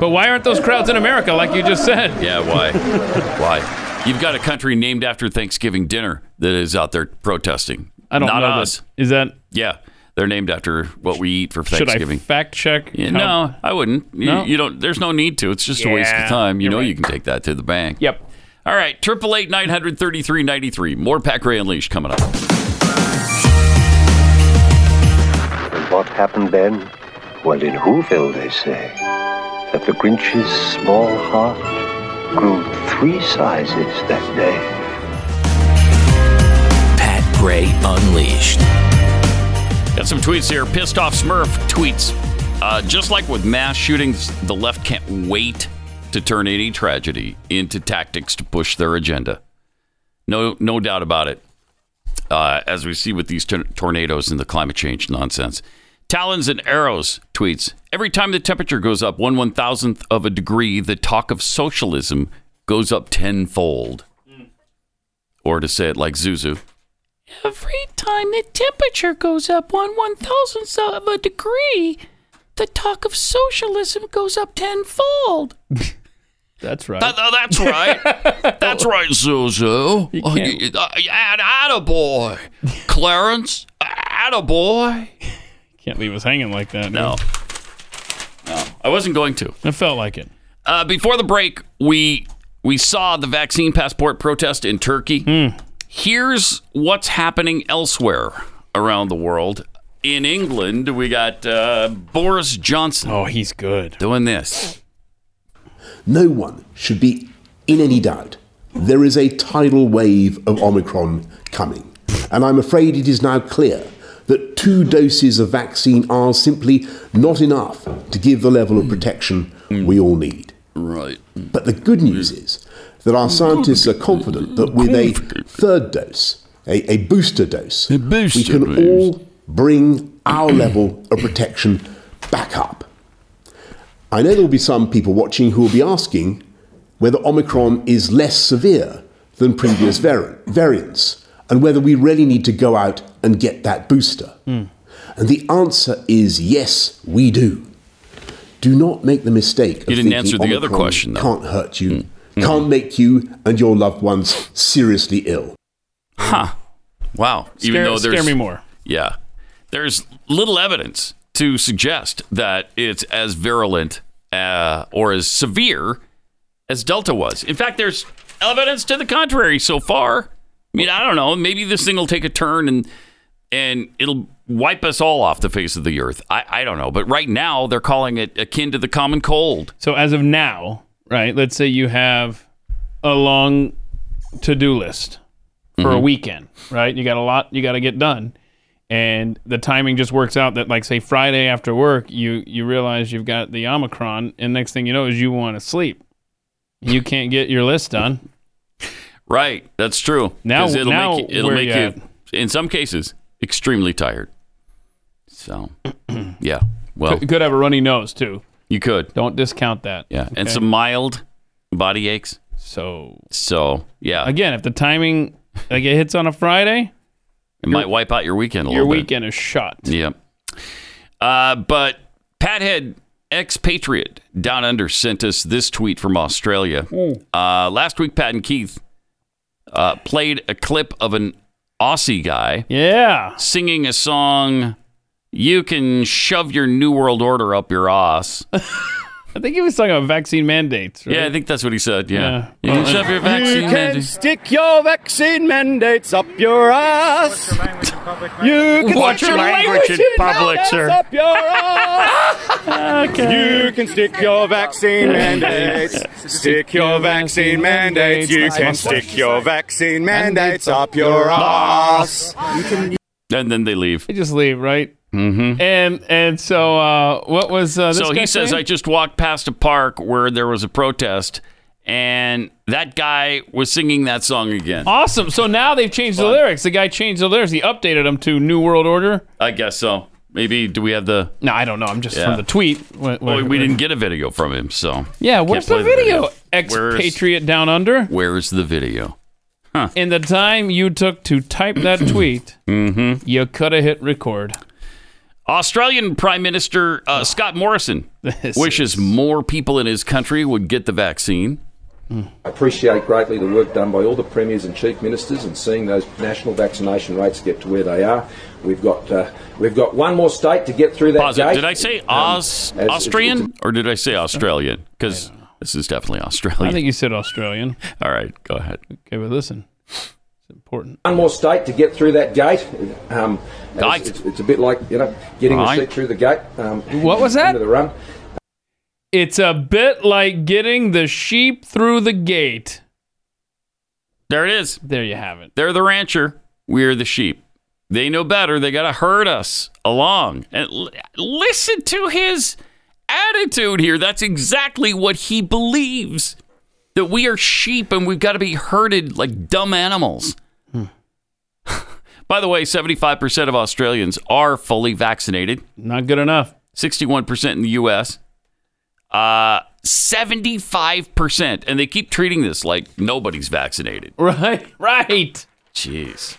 But why aren't those crowds in America, like you just said? Yeah, why? why? You've got a country named after Thanksgiving dinner that is out there protesting. I don't Not know. us. That. Is that? Yeah, they're named after what we eat for Should I Thanksgiving. fact check? Yeah, how- no, I wouldn't. You, No? you don't. There's no need to. It's just a waste Yeah, of time. You you're know, right. you can take that to the bank. Yep. All right, triple eight nine hundred thirty three ninety three. More Pat Gray Unleashed coming up. And what happened then? Well, in Whoville, they say that the Grinch's small heart grew three sizes that day. Unleashed. Got some tweets here. Pissed off Smurf tweets. Uh, just like with mass shootings, the left can't wait to turn any tragedy into tactics to push their agenda. No, no doubt about it. uh, as we see with these tor- tornadoes and the climate change nonsense. Talons and Arrows tweets Every time the temperature goes up one one thousandth of a degree, the talk of socialism goes up tenfold. Or to say it like Zuzu, Every time the temperature goes up one one thousandth of a degree, the talk of socialism goes up tenfold. That's right. That- that's right. That's right, Zuzu. You Oh, can't- uh, add, attaboy. Clarence, attaboy. Can't leave us hanging like that. No. No, I wasn't going to. It felt like it. Uh, before the break, we we saw the vaccine passport protest in Turkey. Hmm. Here's what's happening elsewhere around the world. In England, we got uh, Boris Johnson. Oh, he's good. Doing this. No one should be in any doubt. There is a tidal wave of Omicron coming. And I'm afraid it is now clear that two doses of vaccine are simply not enough to give the level of protection we all need. Right. But the good news is that our scientists are confident that with a third dose, a, a booster dose, we can all bring our level of protection back up. I know there will be some people watching who will be asking whether Omicron is less severe than previous vari- variants and whether we really need to go out and get that booster. Hmm. And the answer is yes, we do. Do not make the mistake of You didn't thinking answer the other Omicron question, though. Can't hurt you, hmm. Can't make you and your loved ones seriously ill. Huh. Wow. Scare- scare me more. Yeah. There's little evidence to suggest that it's as virulent uh, or as severe as Delta was. In fact, there's evidence to the contrary so far. I mean, I don't know. Maybe this thing will take a turn and and it'll wipe us all off the face of the earth. I, I don't know. But right now, they're calling it akin to the common cold. So as of now, right? Let's say you have a long to-do list for a Mhm. weekend, right? You got a lot you got to get done. And the timing just works out that like say Friday after work, you you realize you've got the Omicron and next thing you know is you want to sleep. You can't get your list done. Right. That's true. Now- it'll now make you, it'll make you you, in some cases, extremely tired. So, yeah. Well, could, could have a runny nose too. You could. Don't discount that. Yeah, and okay? some mild body aches. So, so yeah, again, if the timing like it hits on a Friday, it might wipe out your weekend a your little bit. weekend is shot. Yep. Uh, but Pathead expatriate down under sent us this tweet from Australia. Uh, last week, Pat and Keith uh, played a clip of an Aussie guy. Yeah. Singing a song, You Can Shove Your New World Order Up Your Ass. I think he was talking about vaccine mandates. Right? Yeah, I think that's what he said. Yeah. Yeah. You can shove your vaccine mandates. You can mandate- stick your vaccine mandates up your ass. You can Watch your language in public, mandates sir. Up your ass. Okay. You can stick your vaccine mandates. Stick your vaccine mandates. You can stick your vaccine mandates up your ass. And then they leave. They just leave, right? Mm-hmm. And and so uh, what was uh, this so he says, saying? I just walked past a park where there was a protest, and that guy was singing that song again. Awesome. So now they've changed the lyrics. The guy changed the lyrics. He updated them to New World Order. I guess so. Maybe do we have the? No, I don't know. I'm just Yeah. from the tweet. Well, we didn't get a video from him, so Yeah, where's the video? Where's- Expatriate down under. Where's the video? In the time you took to type that tweet, Mm-hmm. you could have hit record. Australian Prime Minister uh, Scott Morrison wishes more people in his country would get the vaccine. I appreciate greatly the work done by all the premiers and chief ministers and seeing those national vaccination rates get to where they are. We've got uh, we've got one more state to get through that Pause it. gate. Did I say Um, Aus as- Austrian or did I say Australian? Because this is definitely Australian. I think you said Australian. All right, go ahead. Okay, but listen, it's important. One more state to get through that gate. Um, as it's, it's a bit like you know getting Right. a seat through the gate. Um, What was that? Into the run. It's a bit like getting the sheep through the gate. There it is. There you have it. They're the rancher. We're the sheep. They know better. They got to herd us along. And l- listen to his attitude here. That's exactly what he believes that we are sheep and we've got to be herded like dumb animals. By the way, 75% of Australians are fully vaccinated. Not good enough. 61% in the U.S. Uh, 75%. And they keep treating this like nobody's vaccinated. Right, right. Jeez.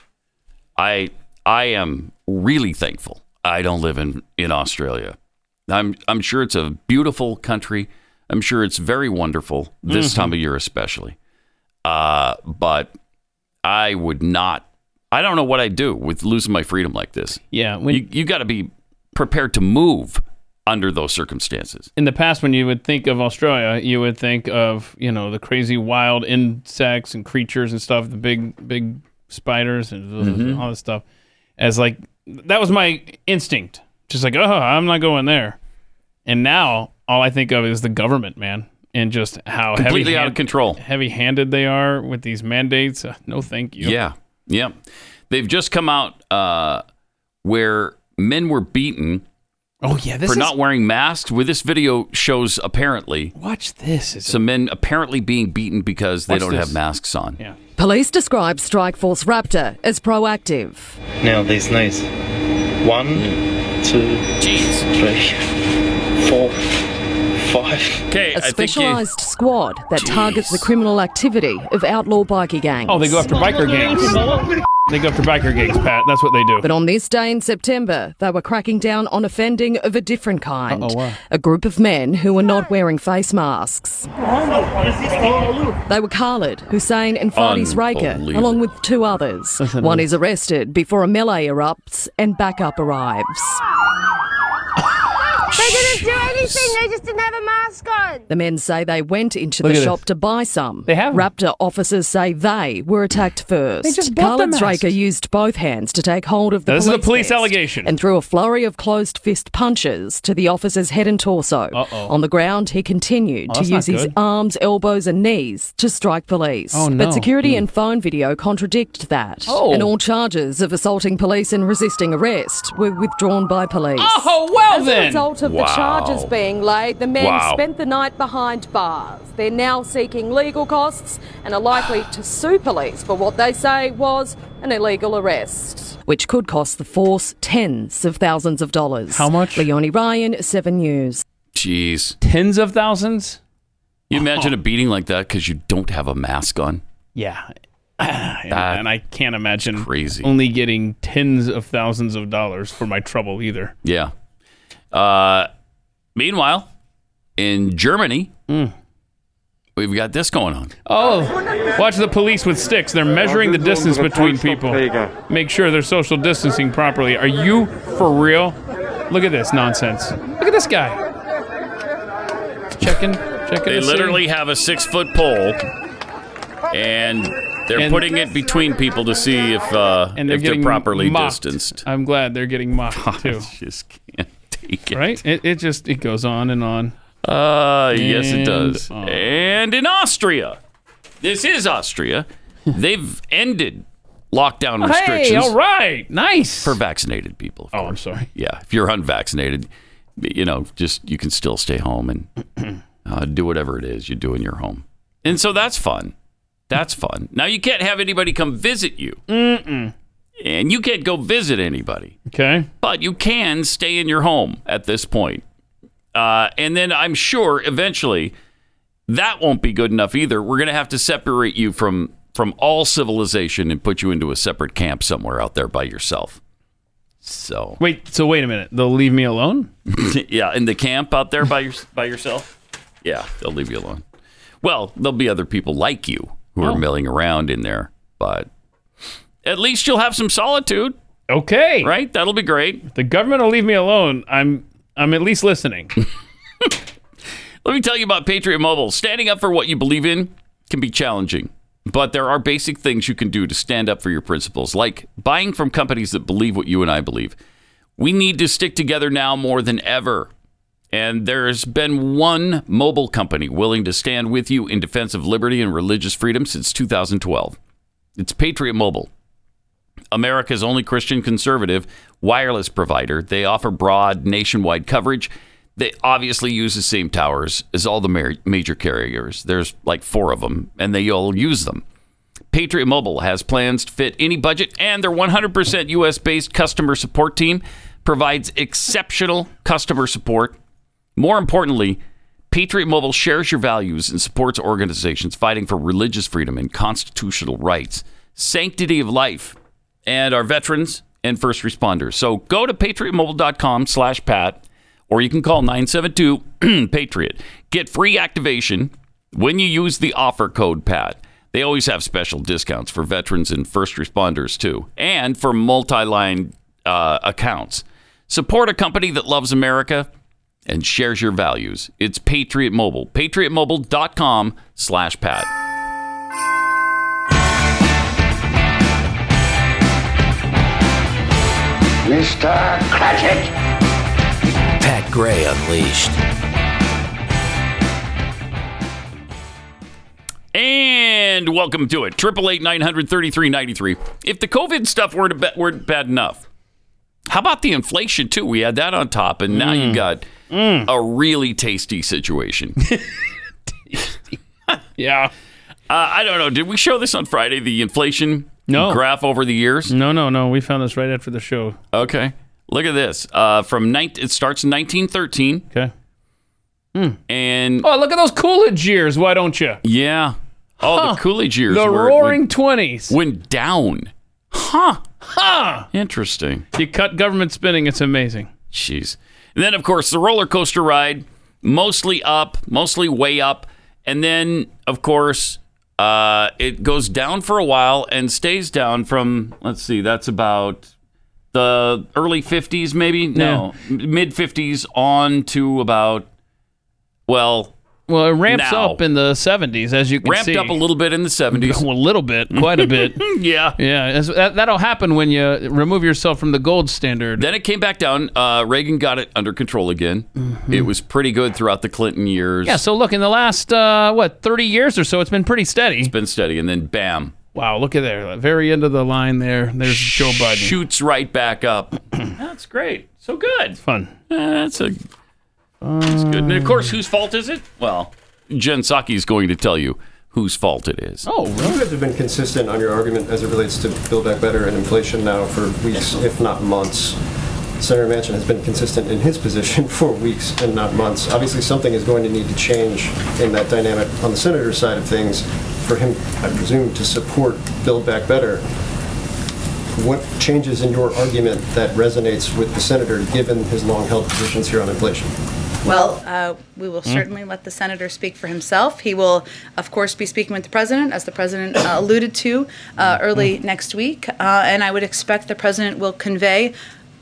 I I am really thankful I don't live in, in Australia. I'm I'm sure it's a beautiful country. I'm sure it's very wonderful this Mhm. time of year especially. Uh, but I would not I don't know what I'd do with losing my freedom like this. Yeah, when- you you got to be prepared to move under those circumstances. In the past, when you would think of Australia, you would think of you know the crazy wild insects and creatures and stuff, the big big spiders and Mhm. all this stuff, as like that was my instinct. Just like, oh, I'm not going there. And now all I think of is the government, man, and just how Completely heavy out of control. heavy-handed they are with these mandates. Uh, no, thank you. Yeah. Yeah. They've just come out uh, where men were beaten Oh yeah, this for is not wearing masks. Where this video shows apparently watch this. It's some men apparently being beaten because they Watch don't this. have masks on. Yeah. Police describe Strikeforce Raptor as proactive. Now these knees. One, two, three, four, five. Okay, A specialised squad that targets the criminal activity of outlaw bikie gangs. Oh, they go after biker gangs. They go after biker gangs, Pat. That's what they do. But on this day in September, they were cracking down on offending of a different kind. Uh-oh, wow. A group of men who were not wearing face masks. They were Khalid, Hussein, and Fadi Straker, along with two others. One is arrested before a melee erupts and backup arrives. They didn't do anything. They just didn't have a mask on. The men say they went into Look the shop this. to buy some. They have 'em. Raptor officers say they were attacked first. They just bought the Khalid Straker used both hands to take hold of the This is a police vest allegation. and threw a flurry of closed fist punches to the officer's head and torso. Uh-oh. On the ground, he continued Oh, to use his arms, elbows, and knees to strike police. Oh, no. But security Hmm. and phone video contradict that. Oh. And all charges of assaulting police and resisting arrest were withdrawn by police. Oh, well As then. a result of the Wow. charges being laid, the men Wow. spent the night behind bars. They're now seeking legal costs and are likely to sue police for what they say was an illegal arrest, which could cost the force tens of thousands of dollars. How much? Leonie Ryan, 7 News. Jeez. Tens of thousands? You imagine a beating like that because you don't have a mask on? Yeah. and, and I can't imagine crazy. only getting tens of thousands of dollars for my trouble either. Yeah. Uh, meanwhile, in Germany, we've got this going on. Oh, watch the police with sticks. They're measuring the distance between people. There you go. Make sure they're social distancing properly. Are you for real? Look at this nonsense. Look at this guy. Checking, checking. They see. literally have a six foot pole, and they're And- putting it between people to see if uh, and they're if they're properly mocked. distanced. I'm glad they're getting mocked too. just can't it. Right? It, it just it goes on and on. Uh, yes, it does. on. And in Austria, this is Austria. They've ended lockdown restrictions. Hey, all right, nice for vaccinated people. Oh, I'm sorry. Yeah, if you're unvaccinated, you know, just you can still stay home and uh, do whatever it is you do in your home, and so that's fun. That's fun. Now you can't have anybody come visit you, Mm-mm. And you can't go visit anybody. Okay. But you can stay in your home at this point. Uh, and then I'm sure eventually that won't be good enough either. We're going to have to separate you from from all civilization and put you into a separate camp somewhere out there by yourself. So Wait, so wait a minute. They'll leave me alone? yeah, in the camp out there by your by yourself. Yeah, they'll leave you alone. Well, there'll be other people like you who are Oh. milling around in there, but at least you'll have some solitude. Okay. Right? That'll be great. The government will leave me alone, I'm I'm at least listening. Let me tell you about Patriot Mobile. Standing up for what you believe in can be challenging, but there are basic things you can do to stand up for your principles, like buying from companies that believe what you and I believe. We need to stick together now more than ever. And there's been one mobile company willing to stand with you in defense of liberty and religious freedom since 2012. It's Patriot Mobile. America's only Christian conservative wireless provider. They offer broad nationwide coverage. They obviously use the same towers as all the major carriers. There's like four of them, and they all use them. Patriot Mobile has plans to fit any budget, and their 100% US based customer support team provides exceptional customer support. More importantly, Patriot Mobile shares your values and supports organizations fighting for religious freedom and constitutional rights, sanctity of life, and our veterans and first responders. So go to patriotmobile.com slash Pat, or you can call 972 Patriot. Get free activation when you use the offer code PAT. They always have special discounts for veterans and first responders, too, and for multi line uh, accounts. Support a company that loves America and shares your values. It's Patriot Mobile. PatriotMobile.com slash Pat. Mr. Cratchit! Pat Gray Unleashed. And welcome to it. Triple eight nine hundred thirty three ninety three. If the COVID stuff weren't, ba- weren't bad enough, how about the inflation too? We had that on top, and now you got a really tasty situation. yeah. Uh, I don't know. Did we show this on Friday? The inflation No. graph over the years. No, no, no. We found this right after the show. Okay. Look at this. Uh, from nine, it starts in 1913. Okay. And Oh, look at those Coolidge years. Why don't you? yeah. Oh, Huh. the Coolidge years. The were- roaring 20s. went down. Huh. Huh. Interesting. You cut government spending. It's amazing. Jeez. And then, of course, the roller coaster ride, mostly up, mostly way up. And then, of course, uh, it goes down for a while and stays down from, let's see, that's about the early 50s, maybe? No, mid 50s on to about, well, Well, it ramps Now. up in the 70s, as you can ramped see. Ramped up a little bit in the 70s. a little bit, quite a bit. yeah. Yeah, that, that'll happen when you remove yourself from the gold standard. Then it came back down. Uh, Reagan got it under control again. It was pretty good throughout the Clinton years. Yeah, so look, in the last, uh, what, 30 years or so, it's been pretty steady. It's been steady, and then bam. Wow, look at there. The very end of the line there. There's Joe Biden. Shoots right back up. That's great. So good. Fun. that's a that's good. And of um, course, whose fault is it? Well, Jen Psaki is going to tell you whose fault it is. Oh, You guys have been consistent on your argument as it relates to Build Back Better and inflation now for weeks, if not months. Senator Manchin has been consistent in his position for weeks and not months. Obviously, something is going to need to change in that dynamic on the senator's side of things for him, I presume, to support Build Back Better. What changes in your argument that resonates with the senator, given his long-held positions here on inflation? Well, uh, we will certainly let the senator speak for himself. He will, of course, be speaking with the president, as the president uh, alluded to uh, early next week, uh, and I would expect the president will convey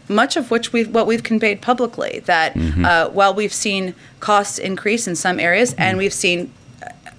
much of which we've what we've conveyed publicly that Mhm. uh, while we've seen costs increase in some areas and we've seen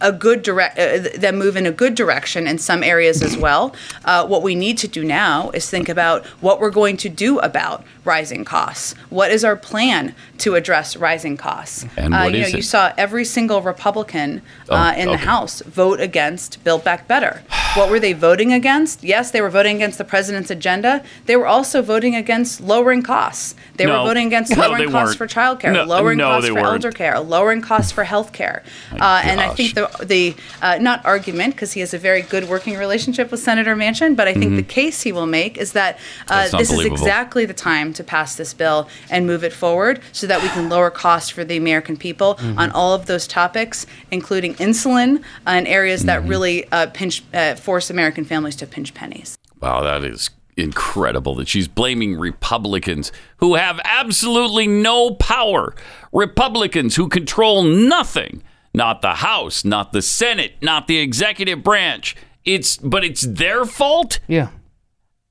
a good direct uh, them move in a good direction in some areas as well. Uh, what we need to do now is think about what we're going to do about rising costs. What is our plan to address rising costs? And uh, what you know, is you saw every single Republican uh, Oh, in the. House vote against Build Back Better. What were they voting against? Yes, they were voting against the president's agenda. They were also voting against lowering costs. They No. were voting against No, lowering they costs weren't. for childcare, No, lowering no, costs for weren't. elder care, lowering costs for health care. Uh, and I think the the uh, not argument because he has a very good working relationship with Senator Manchin, but I think Mhm. the case he will make is that uh, this is exactly the time to pass this bill and move it forward so that we can lower costs for the American people Mhm. on all of those topics, including insulin uh, and areas Mm-hmm. that really uh, pinch uh, force American families to pinch pennies. Wow, that is incredible that she's blaming Republicans who have absolutely no power. Republicans who control nothing. Not the House, not the Senate, not the executive branch. It's but it's their fault? Yeah.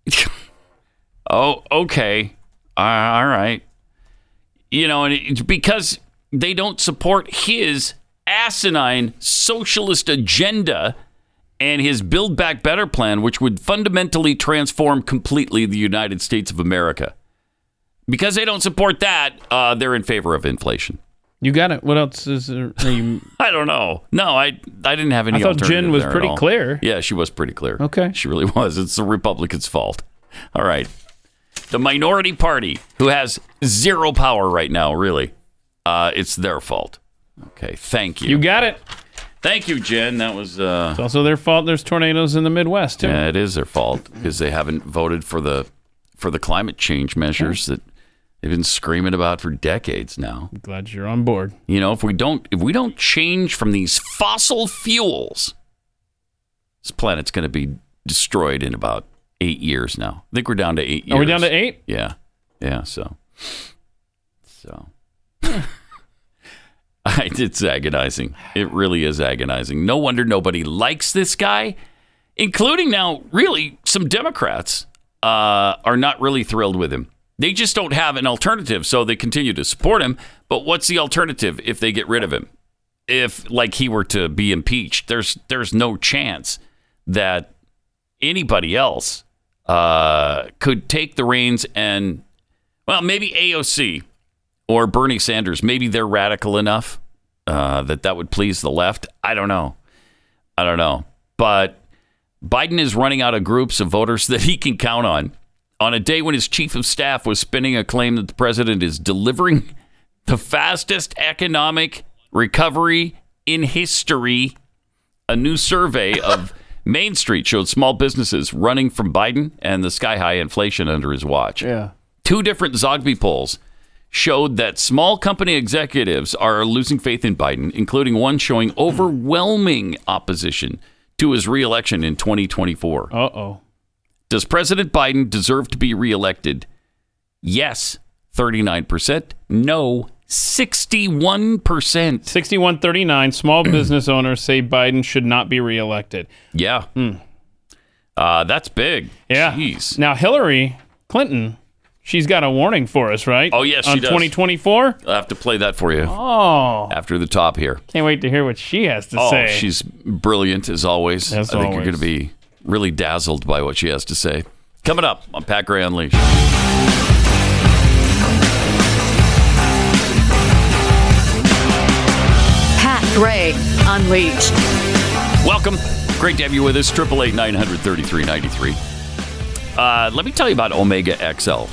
oh, okay. Uh, all right. You know, and it's because they don't support his asinine socialist agenda and his Build Back Better plan, which would fundamentally transform completely the United States of America. Because they don't support that, uh, they're in favor of inflation. You got it. What else is there? You, I don't know. No, I I didn't have any. I thought Jen was pretty clear. Yeah, she was pretty clear. Okay. she really was. It's the Republicans' fault. All right, the minority party who has zero power right now. Really, uh, it's their fault. Okay, thank you. you got it. Thank you, Jen. That was. Uh, It's also their fault. There's tornadoes in the Midwest too. Yeah, it is their fault because they haven't voted for the for the climate change measures that they've been screaming about for decades now. I'm Glad you're on board. You know, if we don't if we don't change from these fossil fuels, this planet's going to be destroyed in about eight years now. I think we're down to eight years. Are we down to eight? Yeah, yeah. So, so. it's agonizing. It really is agonizing. No wonder nobody likes this guy, including now, really, some Democrats uh, are not really thrilled with him. They just don't have an alternative, so they continue to support him. But what's the alternative if they get rid of him? If, like, he were to be impeached, there's there's no chance that anybody else uh, could take the reins and, well, maybe AOC or Bernie Sanders. Maybe they're radical enough uh, that that would please the left. I don't know. I don't know. But Biden is running out of groups of voters that he can count on. On a day when his chief of staff was spinning a claim that the president is delivering the fastest economic recovery in history, a new survey of Main Street showed small businesses running from Biden and the sky high inflation under his watch. Yeah. Two different Zogby polls showed that small company executives are losing faith in Biden, including one showing overwhelming opposition to his reelection in 2024. Uh oh. Does President Biden deserve to be reelected? Yes, 39%. No, 61%. 6139 small business owners say Biden should not be reelected. Yeah. Uh, that's big. Yeah. Jeez. Now Hillary Clinton, she's got a warning for us, right? Oh, yes, she On does. 2024? I'll have to play that for you Oh. after the top here. Can't wait to hear what she has to oh, say. she's brilliant as always. As I think you're going to be really dazzled by what she has to say. Coming up on Pat Gray Unleashed. Pat Gray Unleashed. Welcome. Great to have you with us. Triple eight nine hundred thirty three ninety three. Uh, let me tell you about Omega XL.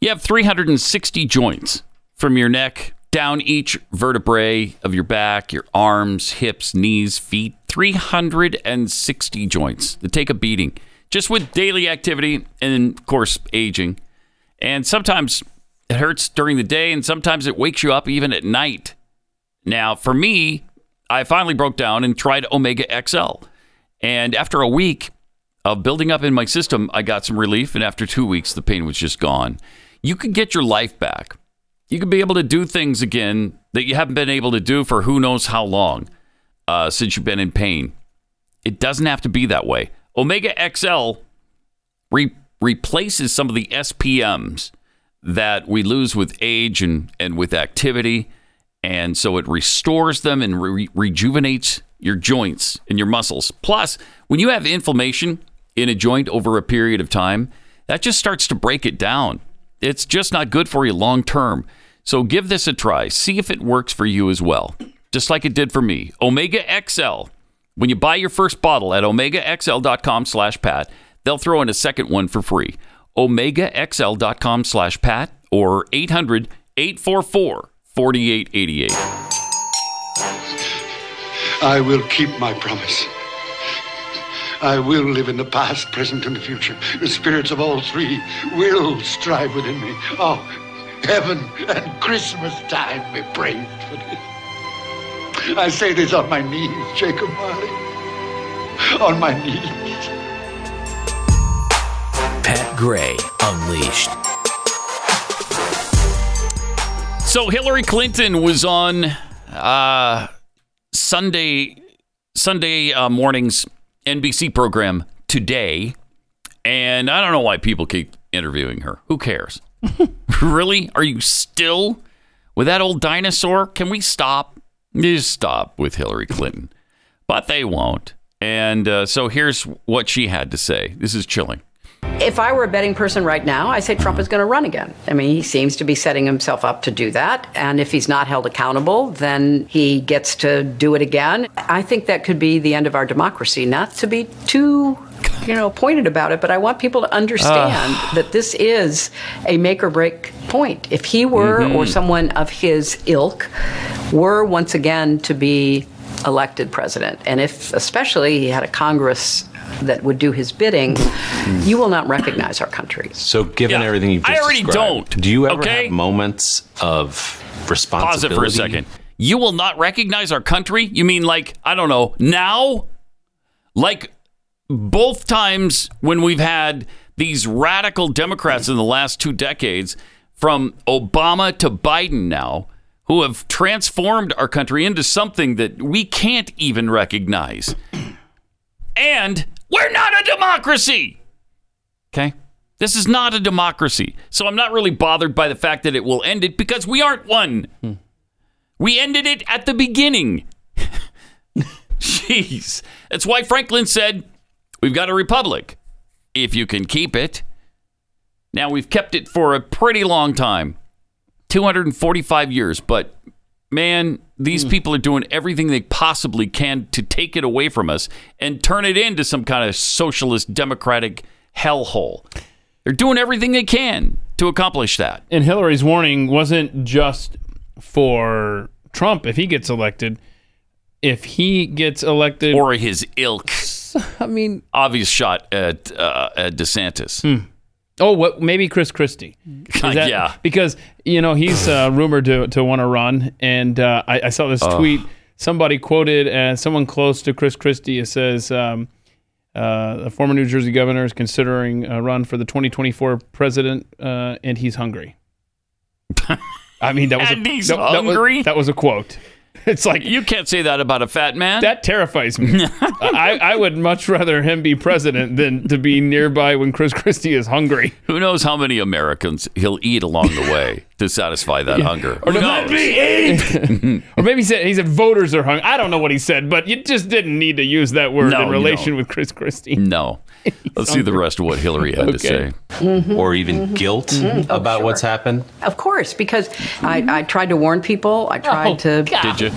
You have 360 joints from your neck down each vertebrae of your back, your arms, hips, knees, feet. 360 joints that take a beating just with daily activity and, of course, aging. And sometimes it hurts during the day, and sometimes it wakes you up even at night. Now, for me, I finally broke down and tried Omega XL. And after a week of building up in my system, I got some relief. And after two weeks, the pain was just gone. You could get your life back. You could be able to do things again that you haven't been able to do for who knows how long uh, since you've been in pain. It doesn't have to be that way. Omega XL re- replaces some of the SPMs that we lose with age and, and with activity. And so it restores them and re- rejuvenates your joints and your muscles. Plus, when you have inflammation in a joint over a period of time, that just starts to break it down. It's just not good for you long term. So give this a try. See if it works for you as well, just like it did for me. Omega XL. When you buy your first bottle at omegaxl.com slash pat, they'll throw in a second one for free. omegaxl.com slash pat or 800 844 4888. I will keep my promise. I will live in the past, present, and the future. The spirits of all three will strive within me. Oh, heaven and Christmas time be praised for this. I say this on my knees, Jacob Marley. On my knees. Pat Gray Unleashed. So Hillary Clinton was on uh, Sunday Sunday uh, morning's NBC program today, and I don't know why people keep interviewing her. Who cares? really? Are you still with that old dinosaur? Can we stop? Just stop with Hillary Clinton, but they won't. And uh, so here's what she had to say. This is chilling. If I were a betting person right now, I say Trump is going to run again. I mean, he seems to be setting himself up to do that. And if he's not held accountable, then he gets to do it again. I think that could be the end of our democracy. Not to be too, you know, pointed about it, but I want people to understand that this is a make or break point. If he were Mhm. or someone of his ilk were once again to be elected president, and if especially he had a Congress that would do his bidding, you will not recognize our country. So, given Yeah. everything you've I just already described, don't, Do you ever okay? have moments of responsibility. Pause responsibility? it for a second. You will not recognize our country? You mean like, I don't know, now? Like both times when we've had these radical Democrats in the last two decades, from Obama to Biden now, who have transformed our country into something that we can't even recognize. And we're not a democracy. Okay? This is not a democracy. So I'm not really bothered by the fact that it will end it because we aren't one. We ended it at the beginning. Jeez. That's why Franklin said, We've got a republic. If you can keep it. Now, we've kept it for a pretty long time 245 years. But man, these people are doing everything they possibly can to take it away from us and turn it into some kind of socialist democratic hellhole. They're doing everything they can to accomplish that. And Hillary's warning wasn't just for Trump if he gets elected. If he gets elected, or his ilk. I mean, obvious shot at uh, at DeSantis. Oh, what? Maybe Chris Christie. That- Yeah. because you know he's uh, rumored to to want to run, and uh, I, I saw this tweet. Somebody quoted uh, someone close to Chris Christie. It says, um, uh, "The former New Jersey governor is considering a run for the 2024 president, uh, and he's hungry." I mean, that was And a, he's that, that was- hungry? that was a quote. It's like you can't say that about a fat man. That terrifies me. I, I would much rather him be president than to be nearby when Chris Christie is hungry. Who knows how many Americans he'll eat along the way to satisfy that hunger? Or Who let me eat. or maybe he said he said voters are hungry. I don't know what he said, but you just didn't need to use that word No, in relation don't. with Chris Christie. No. Let's see the rest of what Hillary had to say. Or even guilt Mhm. Oh, about what's happened? Of course, because I, I tried to warn people. I tried to Did you?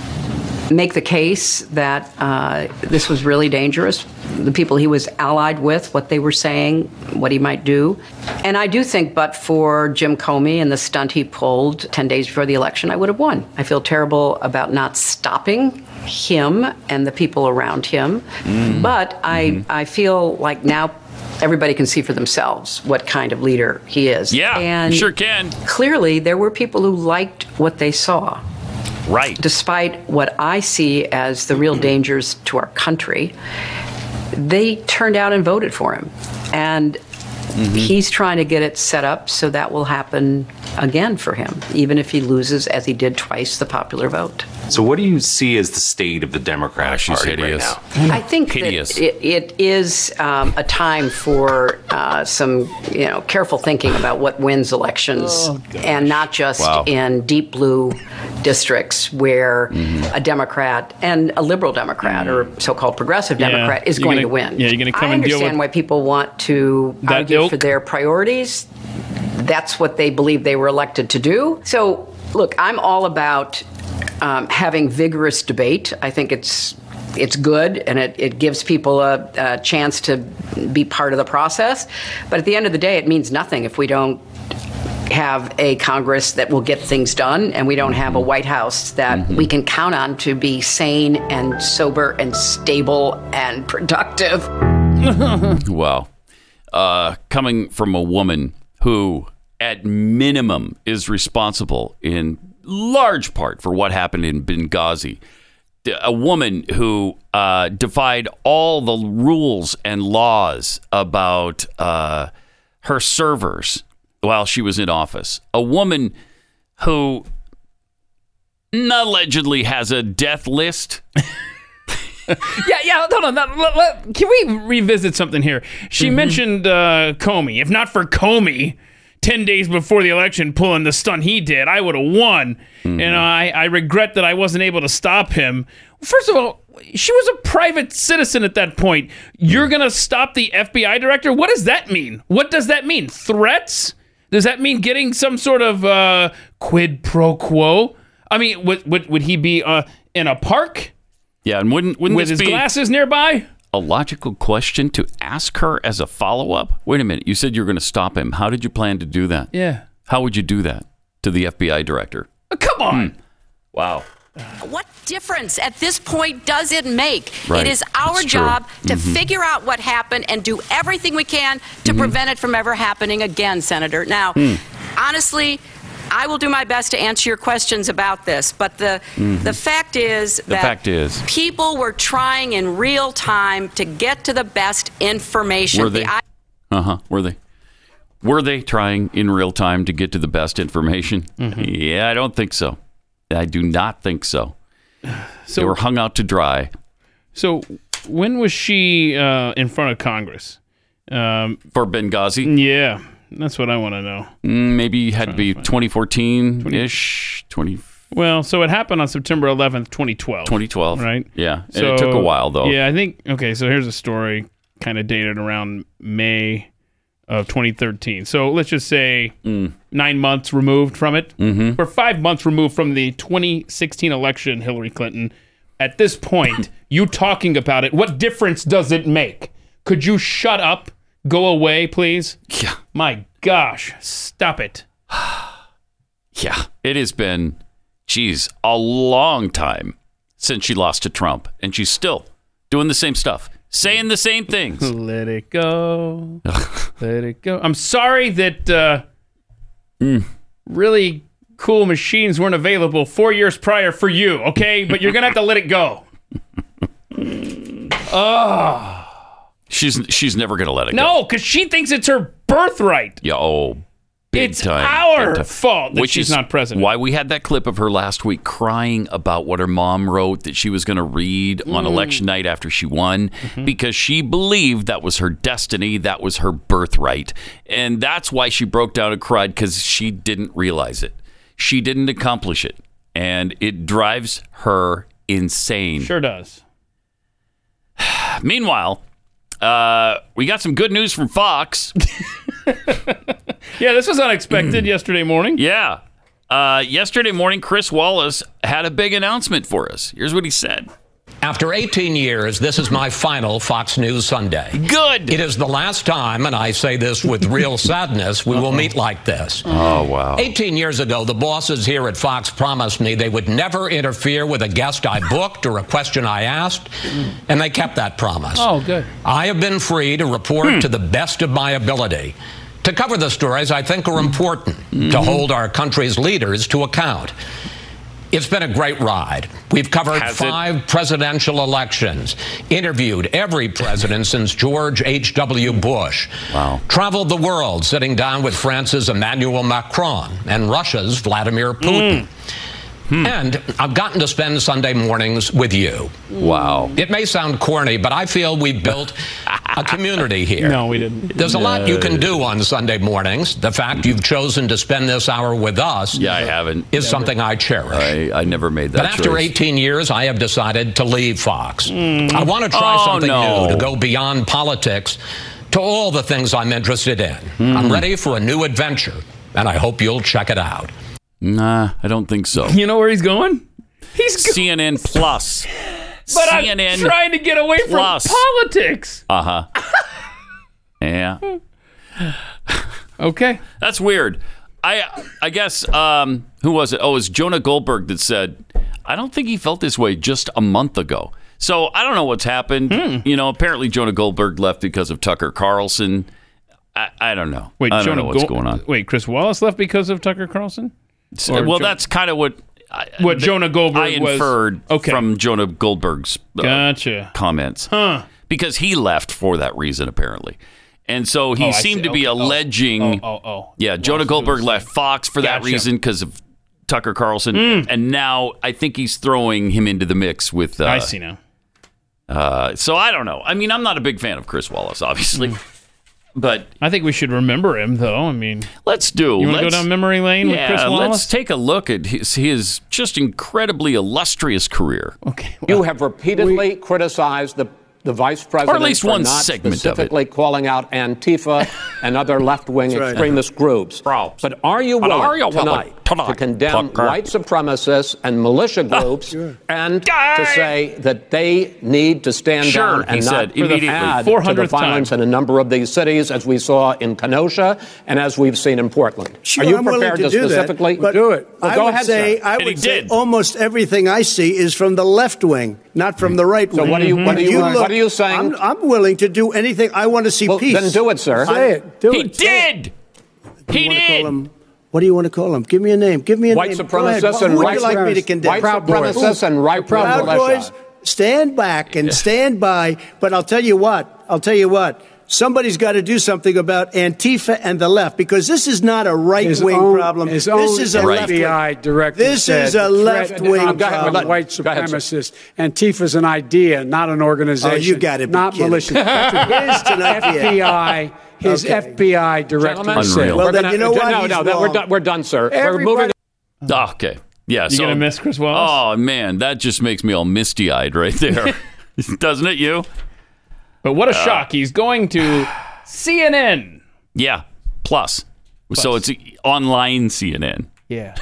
Make the case that uh, this was really dangerous. The people he was allied with, what they were saying, what he might do. And I do think, but for Jim Comey and the stunt he pulled 10 days before the election, I would have won. I feel terrible about not stopping him and the people around him. But I, I feel like now everybody can see for themselves what kind of leader he is. Yeah, and sure can. Clearly, there were people who liked what they saw. Right. Despite what I see as the real dangers to our country, they turned out and voted for him. And he's trying to get it set up so that will happen again for him, even if he loses, as he did twice, the popular vote. So, what do you see as the state of the Democratic Party hideous. right now? I think Hideous. that it, it is um, a time for uh, some, you know, careful thinking about what wins elections, Oh, and not just Wow. in deep blue districts where a Democrat and a liberal Democrat or so-called progressive Yeah. Democrat is You're going gonna- to win. yeah, you're gonna come I and deal I understand with why people want to argue ilk. for their priorities. That's what they believe they were elected to do. So, look, I'm all about um, having vigorous debate. I think it's it's good and it, it gives people a, a chance to be part of the process. But at the end of the day, it means nothing if we don't have a Congress that will get things done and we don't have a White House that we can count on to be sane and sober and stable and productive. wow. Uh, coming from a woman who, at minimum, is responsible in large part for what happened in Benghazi. A woman who uh, defied all the rules and laws about uh, her servers while she was in office. A woman who allegedly has a death list. yeah, yeah. Hold on. Let- let- let- can we revisit something here? She Mm-hmm. mentioned uh, Comey. If not for Comey, ten days before the election, pulling the stunt he did, I would have won. Mm-hmm. And I, I regret that I wasn't able to stop him. First of all, she was a private citizen at that point. You're gonna stop the FBI director? What does that mean? What does that mean? Threats? Does that mean getting some sort of uh, quid pro quo? I mean, would would, would he be uh, in a park? Yeah, and wouldn't wouldn't with this his be glasses nearby? a logical question to ask her as a follow up? Wait a minute, you said you were going to stop him. How did you plan to do that? Yeah. How would you do that to the FBI director? Uh, Come on. Wow. What difference at this point does it make? Right. It is our That's true. job to Mhm. figure out what happened and do everything we can to Mhm. prevent it from ever happening again, Senator. Now, Hmm. honestly, I will do my best to answer your questions about this, but the Mhm. the fact is The that fact is. people were trying in real time to get to the best information. Were they? The Uh huh. Were they? Were they trying in real time to get to the best information? Yeah, I don't think so. I do not think so. So- they were hung out to dry. So when was she uh, in front of Congress? Um, For Benghazi? Yeah, that's what I want to know. Mm, Maybe it had to be 2014 ish. 20, Well, so it happened on September 11th, 2012. 2012. Right? Yeah. And it took a while, though. Yeah, I think, okay, so here's a story kind of dated around May of 2013. So let's just say Mm. nine months removed from it. Mm-hmm. We're five months removed from the 2016 election, Hillary Clinton. At this point, you talking about it, what difference does it make? Could you shut up? Go away, please? Yeah. My gosh, stop it. Yeah. It has been, geez, a long time since she lost to Trump. And she's still doing the same stuff, saying the same things. Let it go. Let it go. I'm sorry that uh, Mm. really cool machines weren't available four years prior for you, okay? But you're going to have to let it go. Oh. She's she's never going to let it go. No, because she thinks it's her birthright. Yeah, oh, big It's time. our time. fault that Which she's is not president. Why we had that clip of her last week crying about what her mom wrote that she was going to read on Mm. election night after she won Mm-hmm. because she believed that was her destiny, that was her birthright. And that's why she broke down and cried because she didn't realize it. She didn't accomplish it. And it drives her insane. Sure does. Meanwhile, uh, we got some good news from Fox. Yeah, this was unexpected yesterday morning. Yeah. Uh, yesterday morning, Chris Wallace had a big announcement for us. Here's what he said. After 18 years, this is my final Fox News Sunday. Good. It is the last time, and I say this with real sadness, we will meet like this. Oh, wow. 18 years ago, the bosses here at Fox promised me they would never interfere with a guest I booked or a question I asked, and they kept that promise. Oh, good. I have been free to report Hmm. to the best of my ability. To cover the stories I think are important, Mm-hmm. to hold our country's leaders to account. It's been a great ride. We've covered Has it? five presidential elections, interviewed every president since George H.W. Bush. Wow. Traveled the world sitting down with France's Emmanuel Macron and Russia's Vladimir Putin. And I've gotten to spend Sunday mornings with you. Wow. It may sound corny, but I feel we've built a community here. No, we didn't. There's a lot you can do on Sunday mornings. The fact you've chosen to spend this hour with us Yeah, I haven't. is something I cherish. I, I never made that But after choice. 18 years, I have decided to leave Fox. I want to try Oh, something no. new, to go beyond politics to all the things I'm interested in. Hmm. I'm ready for a new adventure, and I hope you'll check it out. Nah, I don't think so. You know where he's going? He's go- CNN Plus. but CNN I'm trying to get away from Plus. politics. Uh huh. yeah. Okay. That's weird. I I guess um, who was it? Oh, it was Jonah Goldberg that said, "I don't think he felt this way just a month ago." So I don't know what's happened. Hmm. You know, apparently Jonah Goldberg left because of Tucker Carlson. I, I don't know. Wait, I don't Jonah know what's Gold- going on. Wait, Chris Wallace left because of Tucker Carlson? Well, Jo- that's kind of what I, What Jonah Goldberg I was- inferred Okay. from Jonah Goldberg's uh, Gotcha. comments. Huh. Because he left for that reason, apparently. And so he Oh, seemed to be Okay. Oh, alleging. oh, oh, oh. Yeah, Jonah Goldberg left Fox for that reason because of Tucker Carlson. Mm. And now I think he's throwing him into the mix with. Uh, I see now. Uh, so I don't know. I mean, I'm not a big fan of Chris Wallace, obviously. But I think we should remember him, though. I mean, let's do. You want to go down memory lane with Chris Wallace? let's take a look at his, his just incredibly illustrious career. Okay. You have repeatedly criticized the the vice president or at least for one not segment of it. specifically calling out Antifa and other left-wing right. extremist groups. But are you willing are you tonight to condemn Tucker. white supremacists and militia ah. groups and to say that they need to stand Sure, down he and said, not immediately. add to the 400th violence time. in a number of these cities, as we saw in Kenosha and as we've seen in Portland. Sure, Are you I'm prepared to, to, do specifically that, but do it? Well, I go would ahead, say sir. I would say almost everything I see is from the left wing, not from the right So wing. what are you- what are you- look- what are you saying? I'm, I'm willing to do anything. I want to see Well, peace. then do it, sir. Say Say it. Do He it. did. He did. What do you want to call him? Give me a name. Give me a White name. Go ahead. supremacists and would right you like me to condemn? White supremacists and right Proud militia. Boys, stand back and stand by. But I'll tell you what. I'll tell you what. Somebody's got to do something about Antifa and the left because this is not a right wing problem. his This own is a left FBI director This said is a left wing problem. white supremacists. Antifa's an idea, not an organization. Oh, you got it. not kidding. militia. Here's. FBI. His Okay. FBI director Gentlemen, said. we're gonna- No, no, that, we're, done, we're done, sir. We're Everybody- moving. Ah, Okay. Yeah. You so, gonna miss Chris Wallace? Oh man, that just makes me all misty eyed right there, doesn't it? You? But what a Uh, shock! He's going to CNN. Yeah. Plus. So it's online CNN. Yeah.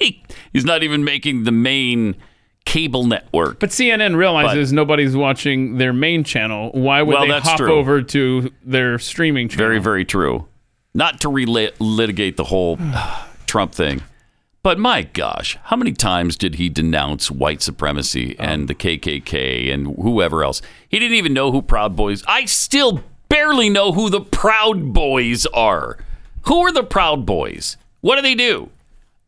He's not even making the main cable network. But CNN realizes nobody's watching their main channel. Why would Well, they hop true. over to their streaming channel? Very, very true. Not to reli- litigate the whole Trump thing, but my gosh, how many times did he denounce white supremacy and the KKK and whoever else? He didn't even know who Proud Boys. I still barely know who the Proud Boys are. Who are the Proud Boys? What do they do?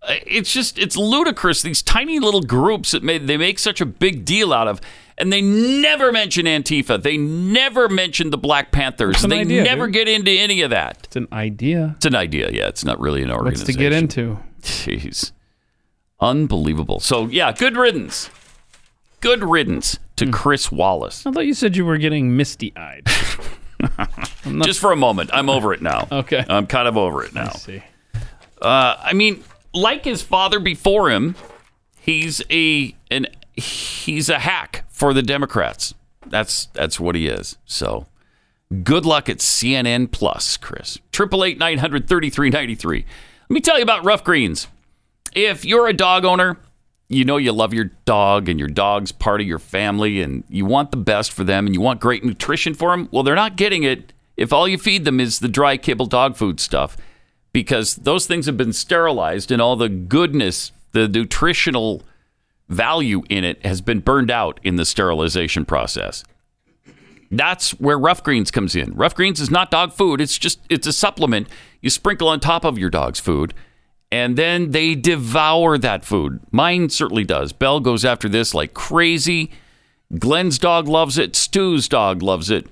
Uh, It's just it's ludicrous. These tiny little groups that made they make such a big deal out of, and they never mention Antifa. They never mention the Black Panthers. An they idea, never dude. get into any of that. It's an idea. It's an idea. Yeah, it's not really an What's organization. to get into? Jeez, unbelievable. So yeah, good riddance. Good riddance to Hmm. Chris Wallace. I thought you said you were getting misty eyed. Just for a moment. I'm over it now. Okay. I'm kind of over it now. I see. Uh, I mean, like his father before him, he's a an he's a hack for the Democrats. That's that's what he is. So, good luck at CNN Plus, Chris. Triple eight nine hundred thirty three ninety three. Let me tell you about Ruff Greens. If you're a dog owner, you know you love your dog and your dog's part of your family and you want the best for them and you want great nutrition for them. Well, they're not getting it if all you feed them is the dry kibble dog food stuff because those things have been sterilized and all the goodness, the nutritional value in it has been burned out in the sterilization process. That's where Ruff Greens comes in. Ruff Greens is not dog food. It's just it's a supplement you sprinkle on top of your dog's food and then they devour that food. Mine certainly does. Belle goes after this like crazy. Glenn's dog loves it. Stu's dog loves it.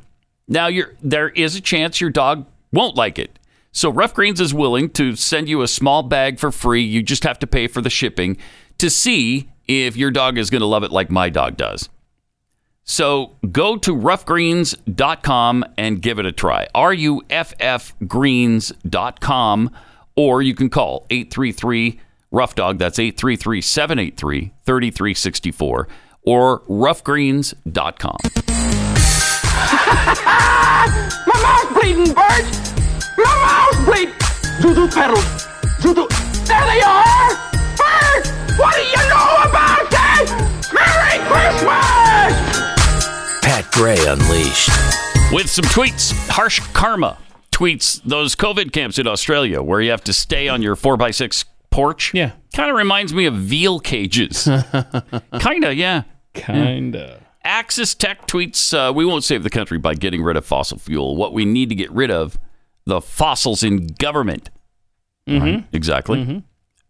Now, there is a chance your dog won't like it. So, Ruff Greens is willing to send you a small bag for free. You just have to pay for the shipping to see if your dog is going to love it like my dog does. So, go to ruffgreens.com and give it a try. R U F F greens.com, or you can call 833 Ruff Dog. That's 833 783 3364 or ruffgreens.com. My mouth's bleeding, Bert! My mouth's bleeding! Voodoo pedals! Voodoo... There they are! Bert! What do you know about Gray Unleashed. With some tweets, Harsh Karma tweets those COVID camps in Australia where you have to stay on your 4x6 porch. Yeah. Kind of reminds me of veal cages. kind of, yeah. Kinda. Axis Tech tweets, uh, we won't save the country by getting rid of fossil fuel. What we need to get rid of, the fossils in government. Mhm. Right, exactly. Mhm.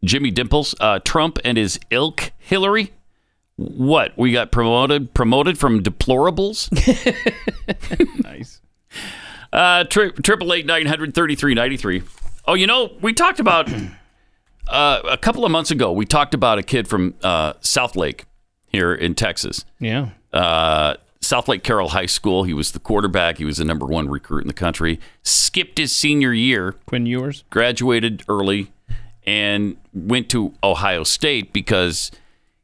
Jimmy Dimples, uh, Trump and his ilk, Hillary. What we got promoted promoted from deplorables? nice. Uh, triple eight nine hundred thirty three ninety three. Oh, you know, we talked about uh, a couple of months ago. We talked about a kid from uh, Southlake here in Texas. Yeah. Uh, Southlake Carroll High School. He was the quarterback. He was the number one recruit in the country. Skipped his senior year. Quinn Ewers. Graduated early and went to Ohio State because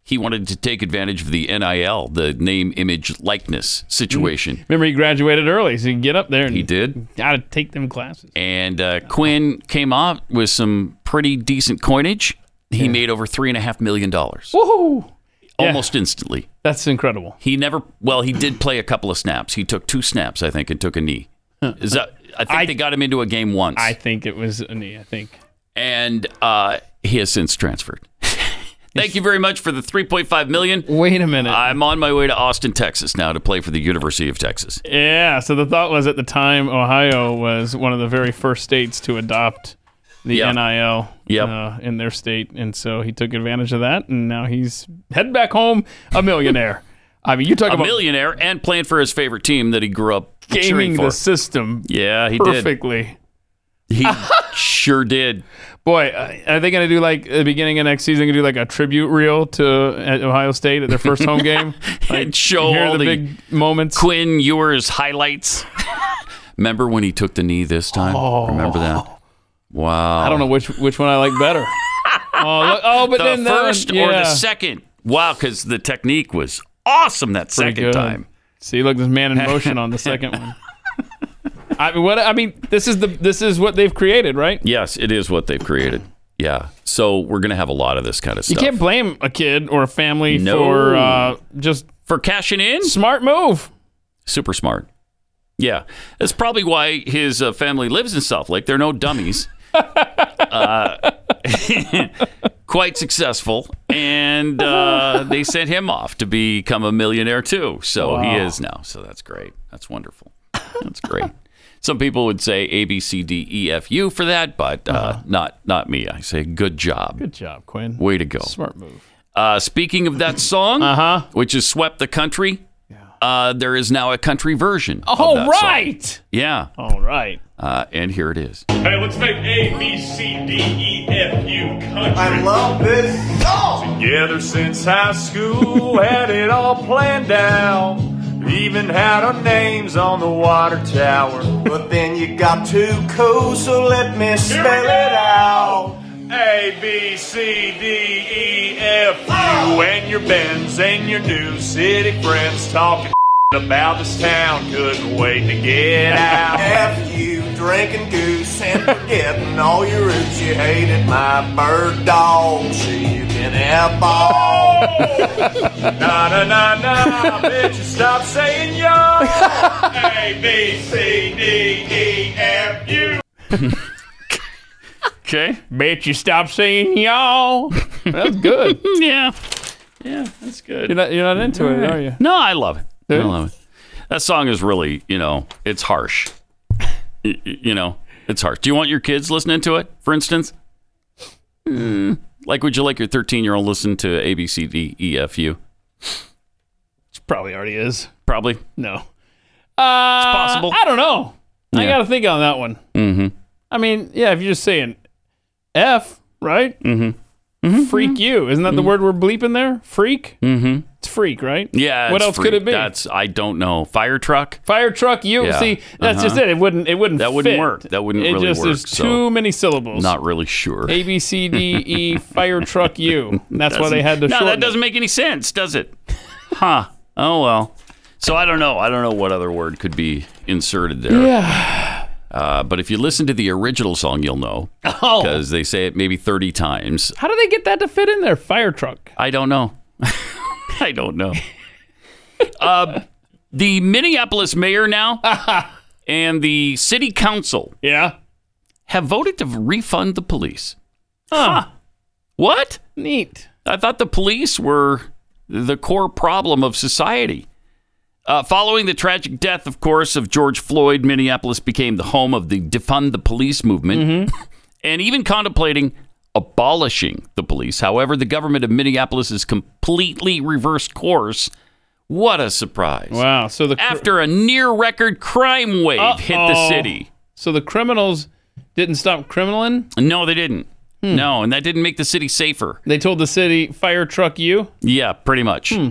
he wanted to take advantage of the NIL, the name, image, likeness situation. Remember, he graduated early, so you can get up there and He did. got to take them classes. And uh, Quinn came out with some pretty decent coinage he made over three and a half million dollars Woohoo! almost instantly. That's incredible. He never. Well, he did play a couple of snaps. He took two snaps, I think, and took a knee. Is that? I think they got him into a game once. I think it was a knee. I think. and uh, he has since transferred. Thank you very much for the 3.5 million. Wait a minute. I'm on my way to Austin, Texas now to play for the University of Texas. Yeah. So the thought was at the time Ohio was one of the very first states to adopt the Yep. NIL Yep. uh, in their state, and so he took advantage of that, and now he's heading back home a millionaire. I mean, you talk a about millionaire and playing for his favorite team that he grew up gaming for. the system yeah, he did. perfectly. He sure did. Boy, uh, are they going to do like the beginning of next season? Going to do like a tribute reel to Ohio State at their first home game? Like, and show here all the, the, big moments. Quinn Ewers highlights. Remember when he took the knee this time? Oh. Remember that? Wow. I don't know which which one I like better. oh, look, oh, but the then that one- first or the second. Wow, because the technique was awesome that Pretty second good. time. See, look, this man in motion on the second one. I mean, what I mean, this is the this is what they've created, right? Yes, it is what they've created. Yeah. So we're going to have a lot of this kind of stuff. You can't blame a kid or a family No. for uh, just for cashing in. Smart move. Super smart. Yeah. That's probably why his uh, family lives in Southlake. They're no dummies. uh, quite successful. And uh, they sent him off to become a millionaire too. So he is now. So that's great. That's wonderful. That's great. Some people would say A, B, C, D, E, F, U for that, but uh, not not me. I say good job. Uh-huh. Good job, Quinn. Way to go. Smart move. Uh, speaking of that song, uh-huh. which has swept the country, uh, there is now a country version. of Oh, that song. right. Yeah. All right. Uh, and here it is. Hey, let's make A, B, C, D, E, F, U country. I love this song. Together since high school, had it all planned out. Even had our names on the water tower. But then you got too cool, so let me spell it out. A, B, C, D, E, F, U, and your Benz and your new city friends talking about this town. Couldn't wait to get out. F you drinking goose and forgetting all your roots. You hated my bird dog. Sure you can F all. Na na na na, bitch, stop saying yo. A, B, C, D, E, F, U. Okay. Bet you stop saying y'all. That's good. yeah. Yeah, that's good. You're not, you're not into it, are you? No, I love it. I Yeah. love it. That song is really, you know, it's harsh. Y- y- you know, it's harsh. Do you want your kids listening to it, for instance? Mm, like, would you like your 13 year old listen to A, B, C, D, F, U? Probably already is. Probably. No. Uh, it's possible. I don't know. I got to think on that one. Mm-hmm. I mean, yeah, if you're just saying F, right? Mm-hmm. Freak you. Isn't that the word we're bleeping there? Freak? Mm-hmm. It's freak, right? Yeah. What it's else free. could it be? That's I don't know. Fire truck. Fire truck you. Yeah. See, that's just Uh-huh. it. It wouldn't it wouldn't That wouldn't fit. work. That wouldn't it really just work, There's so- too many syllables. Not really sure. A B C D E fire truck you. That's why they had to No, shorten that doesn't make any sense, does it? Huh. Oh well. So I don't know. I don't know what other word could be inserted there. Yeah. Uh, but if you listen to the original song, you'll know Oh. because they say it maybe thirty times. How do they get that to fit in there? Fire truck. I don't know. I don't know. uh, the Minneapolis mayor now and the city council, yeah, have voted to refund the police. Huh. What? Neat. I thought the police were the core problem of society. Uh, following the tragic death, of course, of George Floyd, Minneapolis became the home of the defund the police movement and even contemplating abolishing the police. However, the government of Minneapolis has completely reversed course. What a surprise. Wow. So the After a near record crime wave hit the city. So the criminals didn't stop criminaling? No, they didn't. Hmm. No, and that didn't make the city safer. They told the city, fire truck you? Yeah, pretty much. Hmm.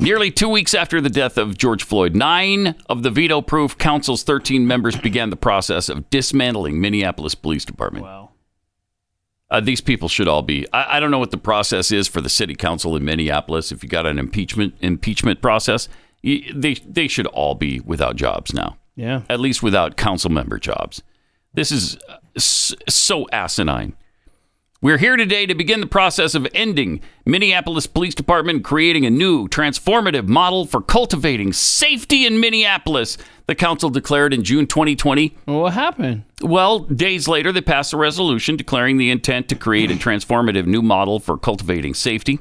Nearly two weeks after the death of George Floyd, nine of the veto proof council's 13 members began the process of dismantling Minneapolis Police Department. Wow. Uh, these people should all be. I, I don't know what the process is for the city council in Minneapolis. If you got an impeachment impeachment process, y- they they should all be without jobs now. Yeah. At least without council member jobs. This is uh, so asinine. We're here today to begin the process of ending Minneapolis Police Department, creating a new transformative model for cultivating safety in Minneapolis, the council declared in June 2020. Well, what happened? Well, days later, they passed a resolution declaring the intent to create a transformative new model for cultivating safety.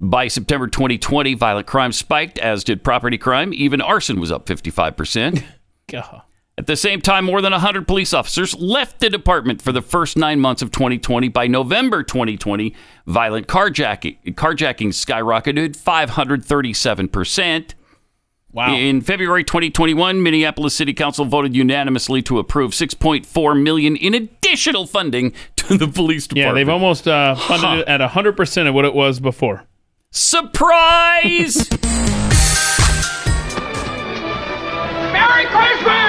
By September 2020, violent crime spiked, as did property crime. Even arson was up 55%. God. At the same time, more than 100 police officers left the department for the first nine months of 2020. By November 2020, violent carjacking, carjacking skyrocketed 537%. Wow. In February 2021, Minneapolis City Council voted unanimously to approve 6.4 million in additional funding to the police department. Yeah, they've almost uh, funded Huh. it at 100% of what it was before. Surprise! Merry Christmas!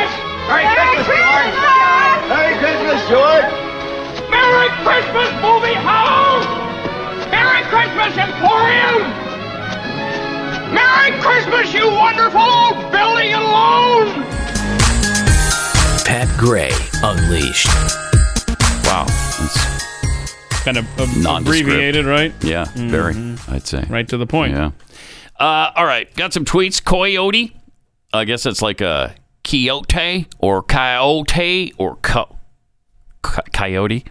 Merry, Christmas, George! Merry Christmas, George! Merry Christmas, movie house! Merry Christmas, Emporium! Merry Christmas, you wonderful old building and loan! Pat Gray Unleashed. Wow. It's Kind of ab- abbreviated, right? Yeah, very, Mhm. I'd say. Right to the point. Yeah. Uh, all right, got some tweets. Coyote. I guess that's like a coyote or coyote or co- co- coyote.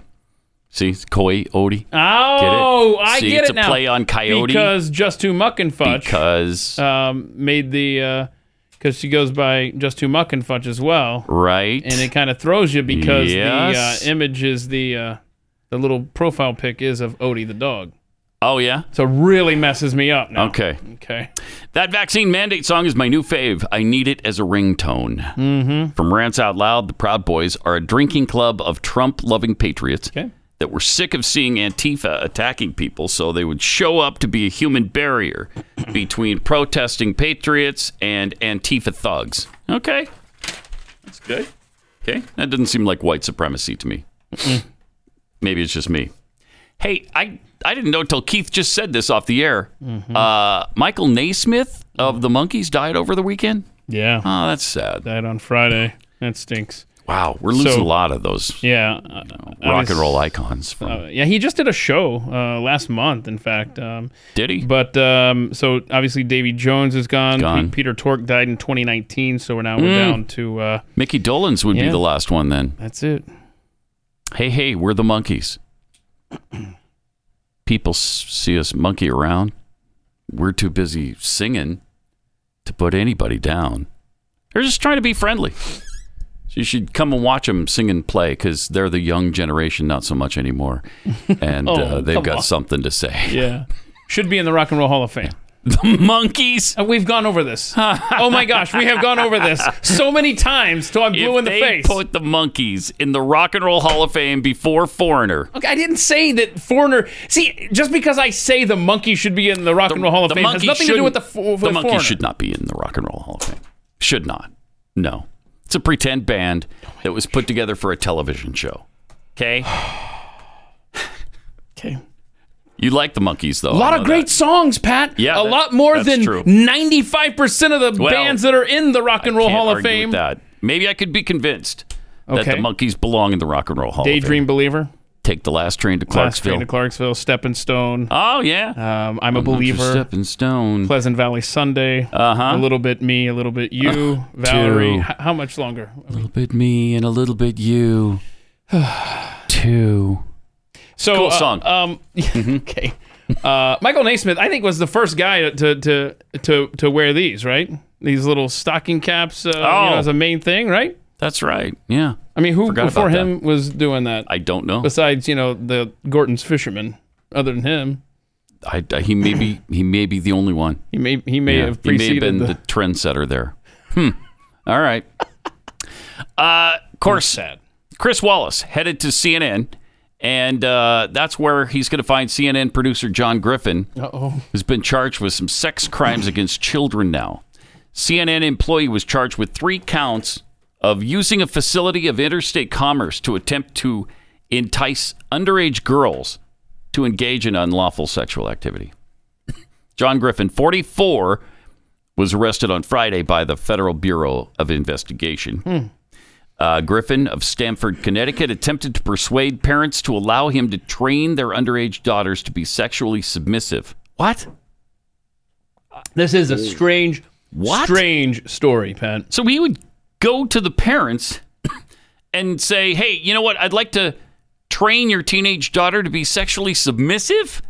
See, it's coyote. Oh, Get it? I See, get it's it a now. play on coyote. Because Just Too Muck and Fudge Because um, made the because she goes by Just Too Muck and Fudge as well, right, and it kind of throws you because Yes. the uh, image is the uh, the little profile pic is of Odie the dog. Oh yeah. So it really messes me up now. Okay. Okay. That vaccine mandate song is my new fave. I need it as a ringtone. Mm-hmm. From Rants Out Loud, the Proud Boys are a drinking club of Trump loving patriots that were sick of seeing Antifa attacking people, so they would show up to be a human barrier between protesting patriots and Antifa thugs. Okay. That's good. Okay. That doesn't seem like white supremacy to me. Maybe it's just me. Hey, I, I didn't know until Keith just said this off the air. Mhm. Uh, Michael Nesmith of the Monkees died over the weekend. Yeah. Oh, that's sad. Died on Friday. That stinks. Wow, we're losing So- a lot of those Yeah. uh, I rock was- and roll icons. From, Uh, yeah, he just did a show uh, last month, in fact. Um, Did he? But um, so obviously Davy Jones is gone. Gone. Peter Tork died in 2019, so we're now we're Mm. down to uh, Mickey Dolenz would be the last one then. That's it. Hey, hey, we're the Monkees. People see us monkey around. We're too busy singing to put anybody down. They're just trying to be friendly. So you should come and watch them sing and play because they're the young generation, not so much anymore. And Oh, uh, they've got on. something to say. yeah, should be in the Rock and Roll Hall of Fame. The Monkees. Uh, we've gone over this. oh my gosh, we have gone over this so many times till I'm blue if in the they face. put the Monkees in the Rock and Roll Hall of Fame before Foreigner, Okay, I didn't say that foreigner. See, just because I say the monkey should be in the Rock and Roll Hall of Fame has nothing to do with the, with the monkey foreigner. should not be in the Rock and Roll Hall of Fame. Should not. No, it's a pretend band that was put together for a television show. Okay. Okay. You like the Monkees though. A lot of great that. songs, Pat. Yeah, a that- lot more than true. 95% of the Well, bands that are in the Rock and Roll Hall of argue with Fame. That maybe I could be convinced that the Monkees belong in the Rock and Roll Hall. Daydream of Fame. Daydream Believer. Take the last train to Clarksville. Last Train to Clarksville. Stepping Stone. Oh yeah. Um, I'm a believer. Stepping Stone. Pleasant Valley Sunday. Uh huh. A little bit me, a little bit you, Uh, Valerie. H- how much longer? A little bit me and a little bit you. Two. So Cool uh, song. um, okay. Uh, Michael Nesmith, I think, was the first guy to to to to wear these, right? These little stocking caps, uh, you know, Oh. as a main thing, right? That's right. Yeah. I mean, who Forgot before him was doing that? I don't know. Besides, you know, the Gorton's fisherman. Other than him, I, I- he may be he may be the only one. he may he may Yeah, have he may preceded have been the, the, trendsetter there. Hmm. All right. Uh, of course, sad. Chris Wallace headed to CNN, and uh, that's where he's going to find CNN producer John Griffin, Uh-oh. who's been charged with some sex crimes against children now. CNN employee was charged with three counts of using a facility of interstate commerce to attempt to entice underage girls to engage in unlawful sexual activity. John Griffin, 44, was arrested on Friday by the Federal Bureau of Investigation. Uh, Griffin of Stamford, Connecticut, attempted to persuade parents to allow him to train their underage daughters to be sexually submissive. What? This is a strange, What? strange story, Pat. So he would go to the parents and say, "Hey, you know what? I'd like to train your teenage daughter to be sexually submissive."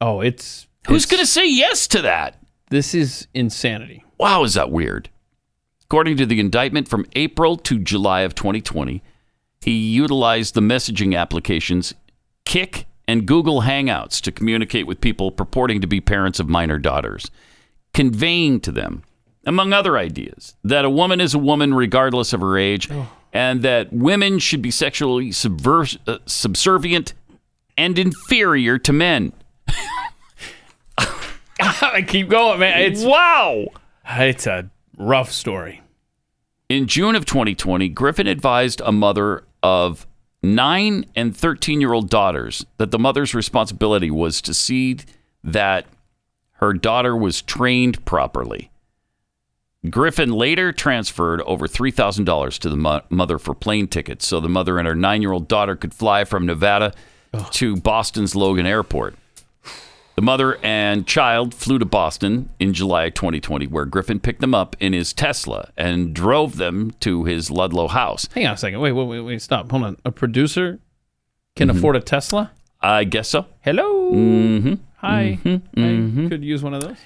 Oh, it's who's going to say yes to that? This is insanity. Wow, is that weird? According to the indictment from April to July of 2020, he utilized the messaging applications Kik and Google Hangouts to communicate with people purporting to be parents of minor daughters, conveying to them, among other ideas, that a woman is a woman regardless of her age and that women should be sexually subvers- uh, subservient and inferior to men. I keep going, man. It's wow. It's a rough story. In June of 2020, Griffin advised a mother of nine and 13 year old daughters that the mother's responsibility was to see that her daughter was trained properly. Griffin later transferred over $3,000 to the mo- mother for plane tickets so the mother and her nine year old daughter could fly from Nevada to Boston's Logan Airport. The mother and child flew to Boston in July 2020, where Griffin picked them up in his Tesla and drove them to his Ludlow house. Hang on a second. Wait, wait, wait, wait. Stop. Hold on. A producer can Mm-hmm. afford a Tesla? I guess so. Hello. Mm-hmm. Hi. Mhm. I could use one of those.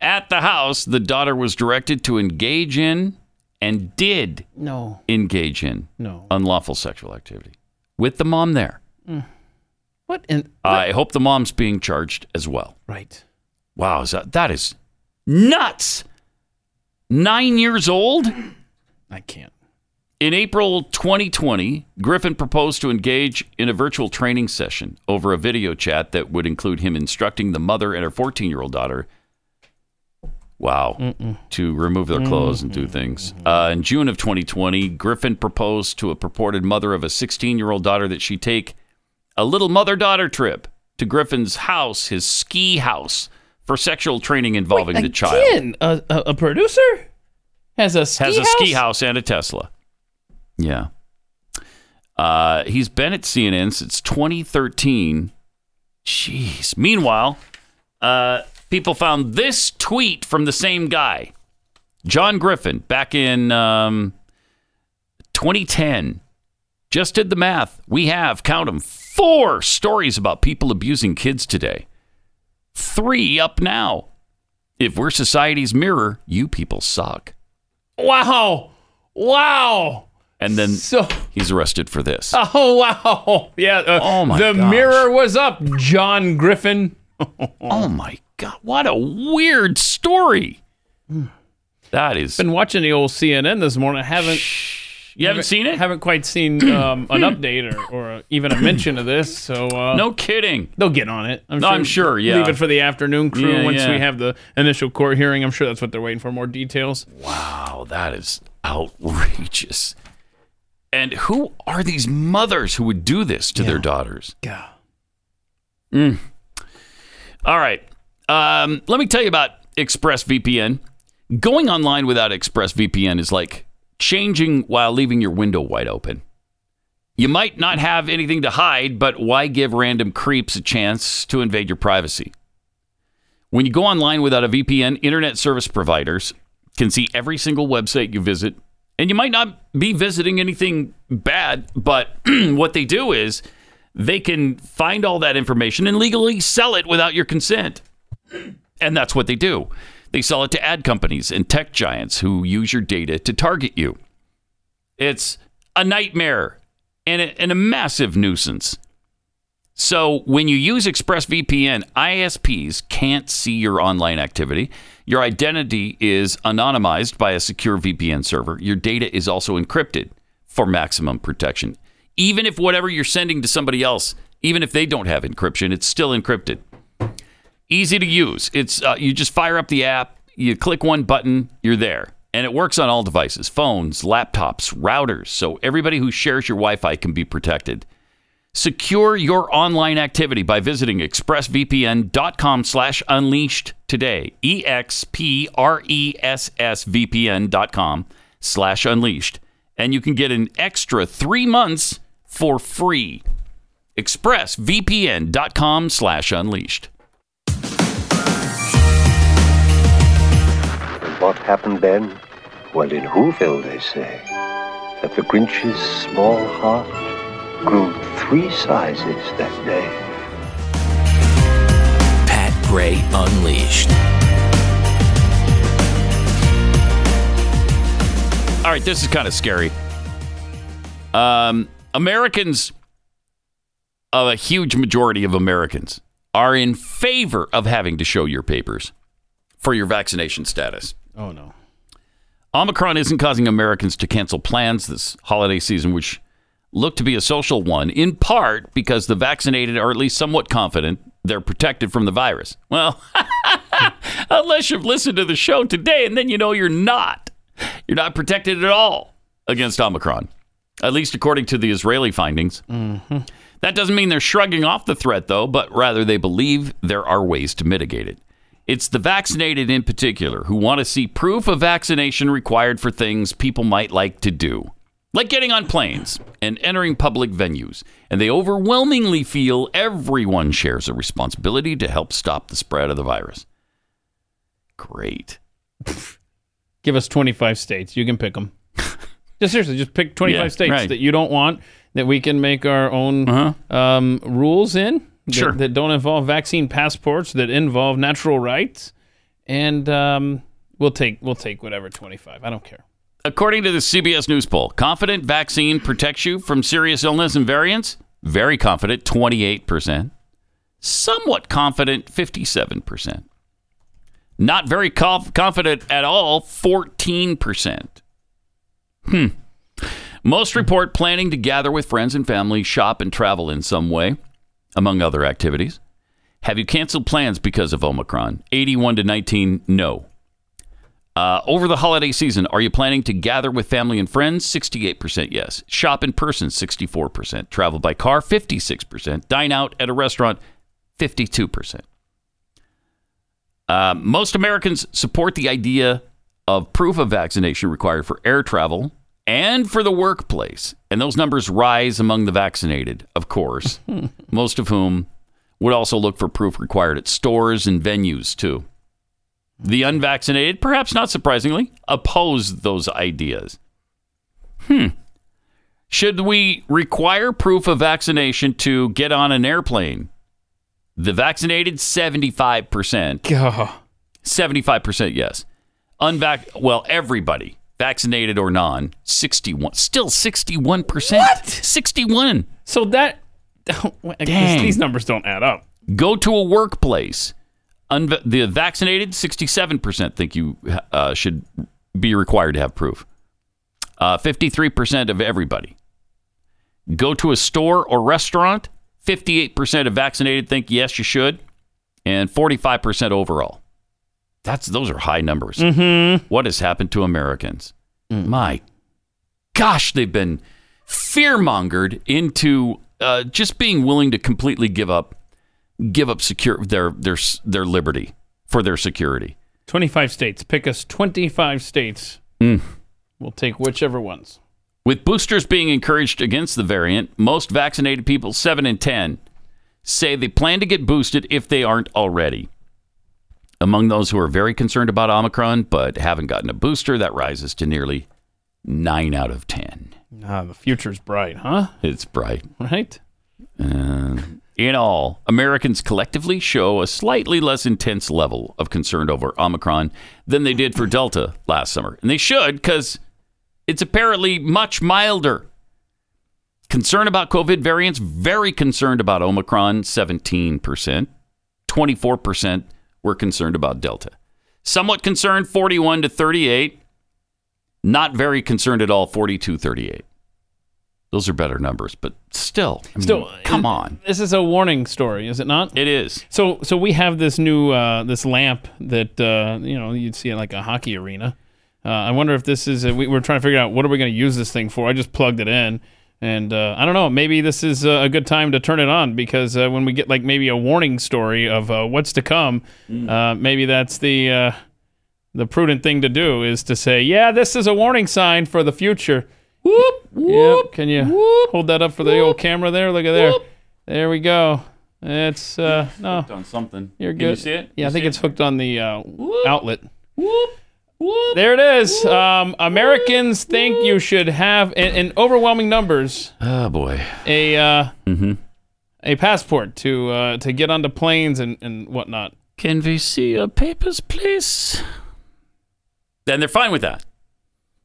At the house, the daughter was directed to engage in and did No. engage in No. unlawful sexual activity with the mom there. Mm. What in? I hope the mom's being charged as well. Right. Wow, is that that is nuts. Nine years old. I can't. In April 2020, Griffin proposed to engage in a virtual training session over a video chat that would include him instructing the mother and her 14 year old daughter, wow, to remove their clothes and do things. Uh, in June of 2020, Griffin proposed to a purported mother of a 16 year old daughter that she take a little mother daughter trip to Griffin's house, his ski house, for sexual training involving the child. A, a, a producer has a ski has a house? ski house and a Tesla. Yeah. Uh, he's been at CNN since 2013. Jeez. Meanwhile, uh, people found this tweet from the same guy, John Griffin, back in um, 2010. Just did the math. We have, count them, four stories about people abusing kids today. Three up now. If we're society's mirror, you people suck. Wow. Wow. And then So- he's arrested for this. Oh wow! Yeah. uh, Oh, my The gosh. mirror was up, John Griffin. oh my God! What a weird story. That is. Been watching the old CNN this morning. I haven't. You haven't seen it? Haven't quite seen um, an update or, or even a mention of this. So uh, No kidding. they'll get on it. I'm No, I'm sure, yeah. Leave it for the afternoon crew Yeah, once yeah. we have the initial court hearing. I'm sure that's what they're waiting for. More details. Wow, that is outrageous. And who are these mothers who would do this to their daughters? Yeah. Mm. All right. Um, let me tell you about ExpressVPN. Going online without ExpressVPN is like changing while leaving your window wide open. You might not have anything to hide, but why give random creeps a chance to invade your privacy? When you go online without a VPN, internet service providers can see every single website you visit. And you might not be visiting anything bad, but what they do is they can find all that information and legally sell it without your consent. And that's what they do. They sell it to ad companies and tech giants who use your data to target you. It's a nightmare and a, and a massive nuisance. So when you use ExpressVPN, ISPs can't see your online activity. Your identity is anonymized by a secure VPN server. Your data is also encrypted for maximum protection. Even if whatever you're sending to somebody else, even if they don't have encryption, it's still encrypted. Easy to use. It's uh, you just fire up the app, you click one button, you're there. And it works on all devices, phones, laptops, routers, so everybody who shares your Wi-Fi can be protected. Secure your online activity by visiting expressvpn.com slash unleashed today. E E dot slash unleashed, and you can get an extra three months for free. ExpressVPN.com slash unleashed. What happened then? Well, in Whoville, they say that the Grinch's small heart grew three sizes that day. Pat Gray Unleashed. All right, this is kind of scary. Um, Americans, a huge majority of Americans, are in favor of having to show your papers for your vaccination status. Oh no. Omicron isn't causing Americans to cancel plans this holiday season, which look to be a social one, in part because the vaccinated are at least somewhat confident they're protected from the virus. Well, unless you've listened to the show today and then you know you're not. You're not protected at all against Omicron, at least according to the Israeli findings. Mm-hmm. That doesn't mean they're shrugging off the threat, though, but rather they believe there are ways to mitigate it. It's the vaccinated in particular who want to see proof of vaccination required for things people might like to do, like getting on planes and entering public venues. And they overwhelmingly feel everyone shares a responsibility to help stop the spread of the virus. Great. Give us 25 states. You can pick them. just seriously, just pick 25 Yeah, states right. that you don't want that we can make our own um, rules in that. Sure. that don't involve vaccine passports that involve natural rights, and um, we'll take we'll take whatever 25. I don't care. According to the CBS News poll, confident vaccine protects you from serious illness and variants? Very confident, 28%. Somewhat confident, 57%. Not very conf- confident at all, 14%. Hmm. Most report planning to gather with friends and family, shop, and travel in some way, among other activities. Have you canceled plans because of Omicron? 81 to 19, no. Uh, over the holiday season, are you planning to gather with family and friends? 68% yes. Shop in person, 64%. Travel by car, 56%. Dine out at a restaurant, 52%. Uh, most Americans support the idea of proof of vaccination required for air travel and for the workplace. And those numbers rise among the vaccinated, of course, most of whom would also look for proof required at stores and venues, too. The unvaccinated, perhaps not surprisingly, oppose those ideas. Hmm. Should we require proof of vaccination to get on an airplane? The vaccinated, 75%. 75% yes. Unvac well, everybody, vaccinated or non, 61. Still 61%. What? 61. So that Dang. these numbers don't add up. Go to a workplace. Unva- the vaccinated, 67% think you uh, should be required to have proof. Uh, 53% of everybody. Go to a store or restaurant, 58% of vaccinated think yes, you should, and 45% overall. That's those are high numbers. Mm-hmm. What has happened to Americans? My gosh, they've been fear-mongered into uh, just being willing to completely give up give up secure their their their liberty for their security. 25 states. Pick us 25 states. Mm. We'll take whichever ones. With boosters being encouraged against the variant, most vaccinated people, 7 in 10, say they plan to get boosted if they aren't already. Among those who are very concerned about Omicron but haven't gotten a booster, that rises to nearly 9 out of 10. Ah, the future's bright, huh? It's bright. Right? Uh, in all, Americans collectively show a slightly less intense level of concern over Omicron than they did for Delta last summer. And they should, because it's apparently much milder. Concern about COVID variants, very concerned about Omicron, 17%. 24% were concerned about Delta. Somewhat concerned, 41 to 38. Not very concerned at all, 42 38. Those are better numbers, but still, I mean, Still, come on. This is a warning story, is it not? It is. So, so we have this new uh, this lamp that uh, you know you'd see at like a hockey arena. Uh, I wonder if this is. A, we, we're trying to figure out what are we going to use this thing for. I just plugged it in, and uh, I don't know. Maybe this is a good time to turn it on because uh, when we get like maybe a warning story of uh, what's to come, uh, maybe that's the uh, the prudent thing to do is to say, yeah, this is a warning sign for the future. Whoop, Yep. Can you hold that up for the old camera there? Look at there. There we go. It's uh no Hooked on something. You're Can good. you see it? Yeah, You I think see it's hooked on the uh, outlet. There it is. Um, Americans think you should have, in, in overwhelming numbers, Oh boy. a uh, Mm-hmm. a passport to uh, to get onto planes and, and whatnot. Can we see your papers, please? Then they're fine with that,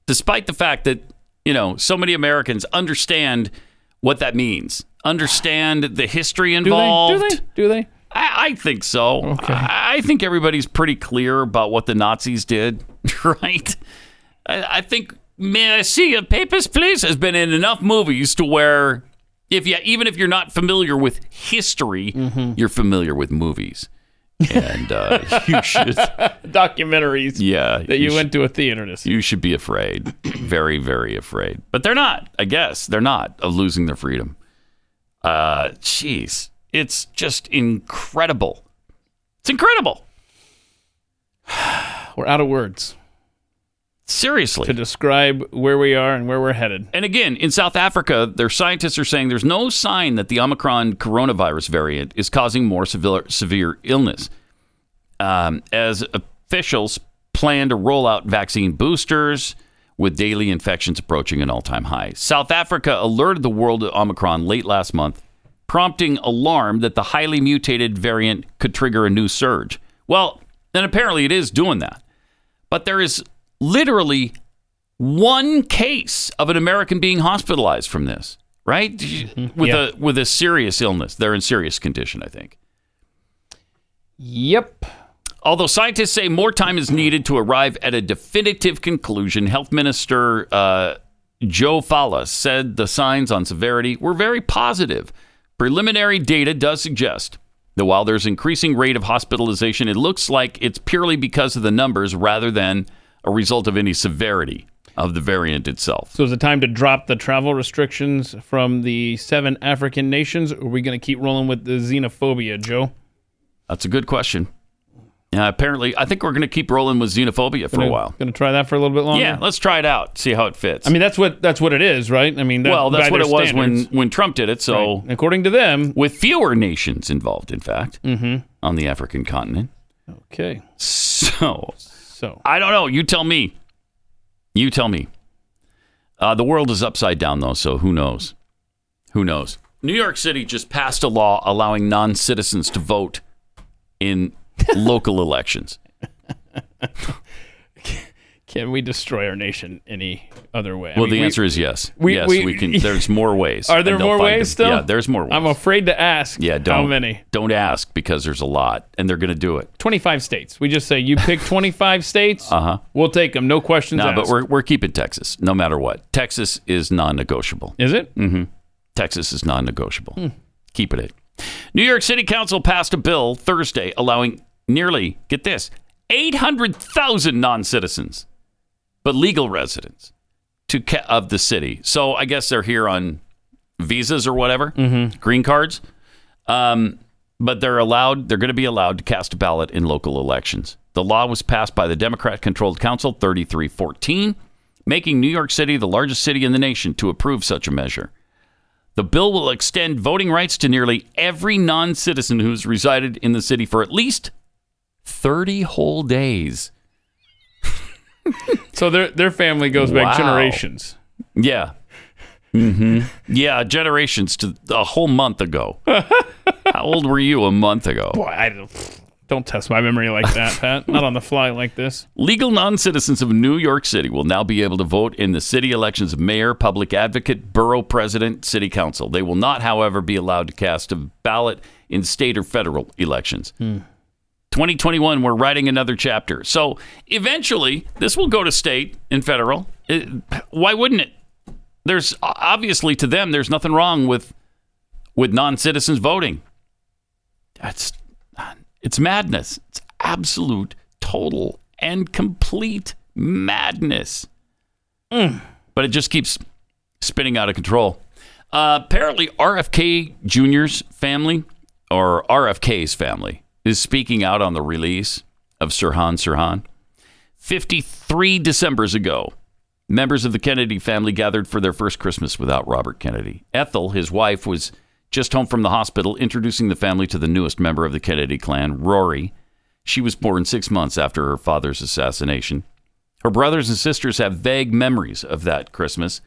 despite the fact that you know so many Americans understand what that means, understand the history Do they? involved. Do they? Do they? I, I think so. I, I think everybody's pretty clear about what the Nazis did, right? I, I think "May I see your papers, please?" has been in enough movies to where, if you even if you're not familiar with history, Mm-hmm. you're familiar with movies, and uh, you should, Documentaries yeah, that you, should- went to a theater to see. You should be afraid, very, very afraid. But they're not. I guess they're not of losing their freedom. Uh, jeez, it's just incredible. It's incredible. We're out of words Seriously. to describe where we are and where we're headed. And again, in South Africa, their scientists are saying there's no sign that the Omicron coronavirus variant is causing more severe, severe illness. Um, as officials plan to roll out vaccine boosters with daily infections approaching an all time high. South Africa alerted the world to Omicron late last month, prompting alarm that the highly mutated variant could trigger a new surge. Well, and apparently it is doing that. But there is literally one case of an American being hospitalized from this, right? With Yeah. a with a serious illness. They're in serious condition, I think. Yep. Although scientists say more time is needed to arrive at a definitive conclusion, Health Minister uh, Joe Phaahla said the signs on severity were very positive. Preliminary data does suggest that while there's increasing rate of hospitalization, it looks like it's purely because of the numbers rather than a result of any severity of the variant itself. So is it time to drop the travel restrictions from the seven African nations? Or are we going to keep rolling with the xenophobia, Joe? That's a good question. Uh, apparently, I think we're going to keep rolling with xenophobia for Gonna, a while. Going to try that for a little bit longer. Yeah, let's try it out, see how it fits. I mean, that's what that's what it is, right? I mean, that, well, that's what it was when, standards. when Trump did it. So, Right. according to them, with fewer nations involved, in fact, Mhm. on the African continent. Okay. So, so I don't know. You tell me. You tell me. Uh, the world is upside down, though. So who knows? Who knows? New York City just passed a law allowing non-citizens to vote in local elections. can we destroy our nation any other way? I Well, mean, the we- answer is yes. we- yes, we- we, can. There's more ways. Are there more ways them. still? Yeah, there's more ways. I'm afraid to ask. yeah, don't. How many? Don't ask because there's a lot, and they're going to do it. 25 states. We just say you pick 25 states. Uh huh. We'll take them. No questions No, but we're we're keeping Texas no matter what. Texas is non-negotiable. Is it? Mm-hmm. Texas is non-negotiable. Keeping it. New York City Council passed a bill Thursday allowing nearly get this 800,000 non-citizens, but legal residents to of the city. So I guess they're here on visas or whatever, green cards. Um, but they're allowed. They're going to be allowed to cast a ballot in local elections. The law was passed by the Democrat-controlled council, 3314, making New York City the largest city in the nation to approve such a measure. The bill will extend voting rights to nearly every non-citizen who's resided in the city for at least 30 whole days. So their their family goes back generations. Yeah. hmm Yeah, generations to a whole month ago. How old were you a month ago? Boy, I don't, don't test my memory like that, Pat. Not on the fly like this. Legal non citizens of New York City will now be able to vote in the city elections of mayor, public advocate, borough president, city council. They will not, however, be allowed to cast a ballot in state or federal elections. 2021, we're writing another chapter. So eventually, this will go to state and federal. It- why wouldn't it? There's obviously to them, there's nothing wrong with with non citizens voting. That's it's madness. It's absolute, total, and complete madness. But it just keeps spinning out of control. Uh, apparently, RFK Jr.'s family, or RFK's family, is speaking out on the release of Sirhan Sirhan. 53 Decembers ago, Members of the Kennedy family gathered for their first Christmas without Robert Kennedy. Ethel, his wife, was just home from the hospital, introducing the family to the newest member of the Kennedy clan, Rory. She was born six months after her father's assassination. Her brothers and sisters have vague memories of that Christmas.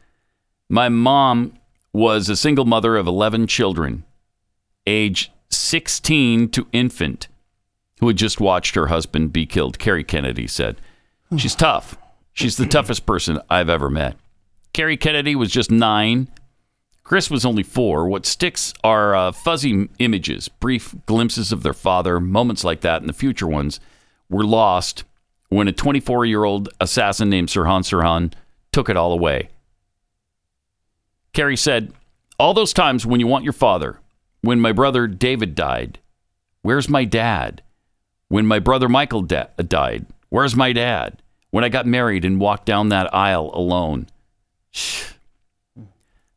My mom was a single mother of 11 children, age 16 to infant, who had just watched her husband be killed, Kerry Kennedy said. She's tough. She's the toughest person I've ever met. Kerry Kennedy was just nine. Chris was only four. What sticks are uh, fuzzy images, brief glimpses of their father, moments like that, and the future ones were lost when a 24 year old assassin named Sirhan Sirhan took it all away. Kerry said, All those times when you want your father, when my brother David died, where's my dad? When my brother Michael da- died, where's my dad? When I got married and walked down that aisle alone.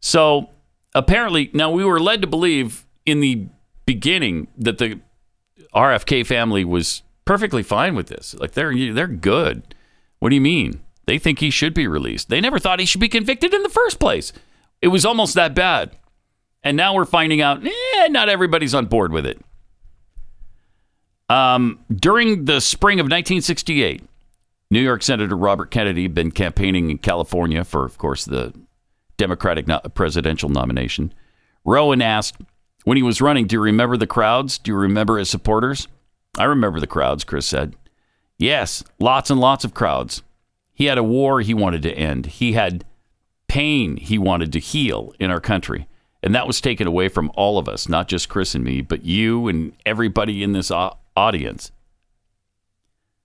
So apparently, now we were led to believe in the beginning that the RFK family was perfectly fine with this. Like they're they're good. What do you mean? They think he should be released. They never thought he should be convicted in the first place. It was almost that bad. And now we're finding out, eh, not everybody's on board with it. Um, during the spring of 1968, New York Senator Robert Kennedy had been campaigning in California for, of course, the Democratic presidential nomination. Rowan asked, when he was running, do you remember the crowds? Do you remember his supporters? I remember the crowds, Chris said. Yes, lots and lots of crowds. He had a war he wanted to end. He had pain he wanted to heal in our country. And that was taken away from all of us, not just Chris and me, but you and everybody in this audience.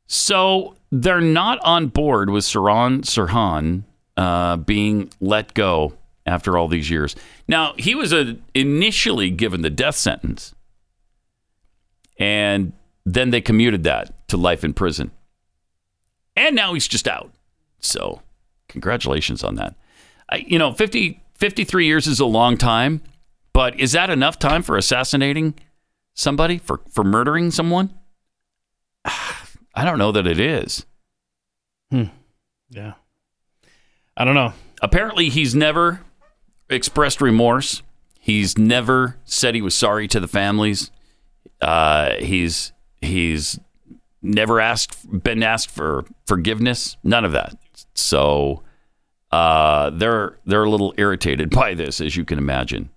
So they're not on board with Sirhan Sirhan uh, being let go after all these years. Now, he was uh initially given the death sentence, and then they commuted that to life in prison. And now he's just out. So, congratulations on that. I, you know, 50, 53 years is a long time, but is that enough time for assassinating somebody, for, for murdering someone? I don't know that it is. Yeah. I don't know. Apparently, he's never expressed remorse. He's never said he was sorry to the families. Uh, he's he's never asked been asked for forgiveness. None of that. So uh, they're they're a little irritated by this, as you can imagine.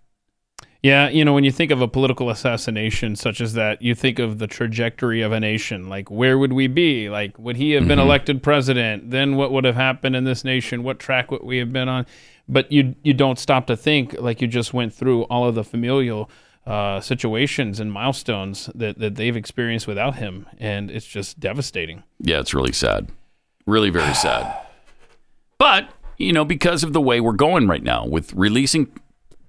Yeah, you know, when you think of a political assassination such as that, you think of the trajectory of a nation. Like, where would we be? Like, would he have been Mhm. elected president? Then what would have happened in this nation? What track would we have been on? But you you don't stop to think, like you just went through all of the familial uh, situations and milestones that, that they've experienced without him, and it's just devastating. Yeah, it's really sad. Really, very sad. But, you know, because of the way we're going right now with releasing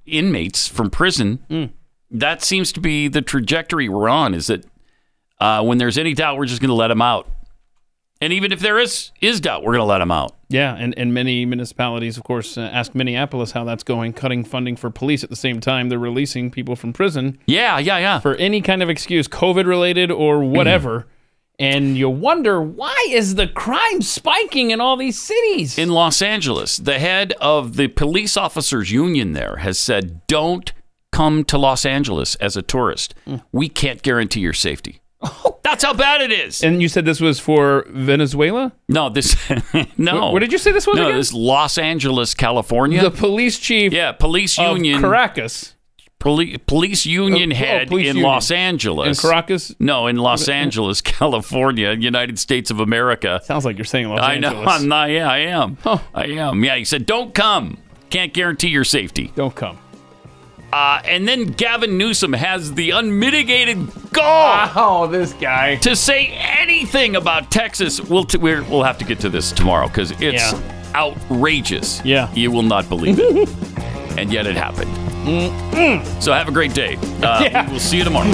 inmates from prison, that seems to be the trajectory we're on is that uh, when there's any doubt, we're just going to let them out. And even if there is is doubt, we're going to let them out. Yeah, and, and many municipalities, of course, uh, ask Minneapolis how that's going, cutting funding for police at the same time they're releasing people from prison. Yeah, yeah, yeah. For any kind of excuse, COVID related or whatever. And you wonder why is the crime spiking in all these cities? In Los Angeles, the head of the police officers union there has said, "Don't come to Los Angeles as a tourist. Hmm. We can't guarantee your safety." Oh. That's how bad it is. And you said this was for Venezuela? No, this no. What- what did you say this was No, again? this Los Angeles, California. The police chief yeah, police of union. Caracas. Poli- police union Oh, oh, head police in union. Los Angeles. In Caracas? No, in Los Angeles, California, United States of America. Sounds like you're saying Los I know. Angeles. I'm not, yeah, I am. I am. Yeah, he said, "Don't come. Can't guarantee your safety. Don't come." Uh, and then Gavin Newsom has the unmitigated gall. Oh, this guy to say anything about Texas. We'll t- we're, we'll have to get to this tomorrow because it's Yeah. outrageous. Yeah, you will not believe it, and yet it happened. So have a great day. Uh, Yeah. We'll see you tomorrow.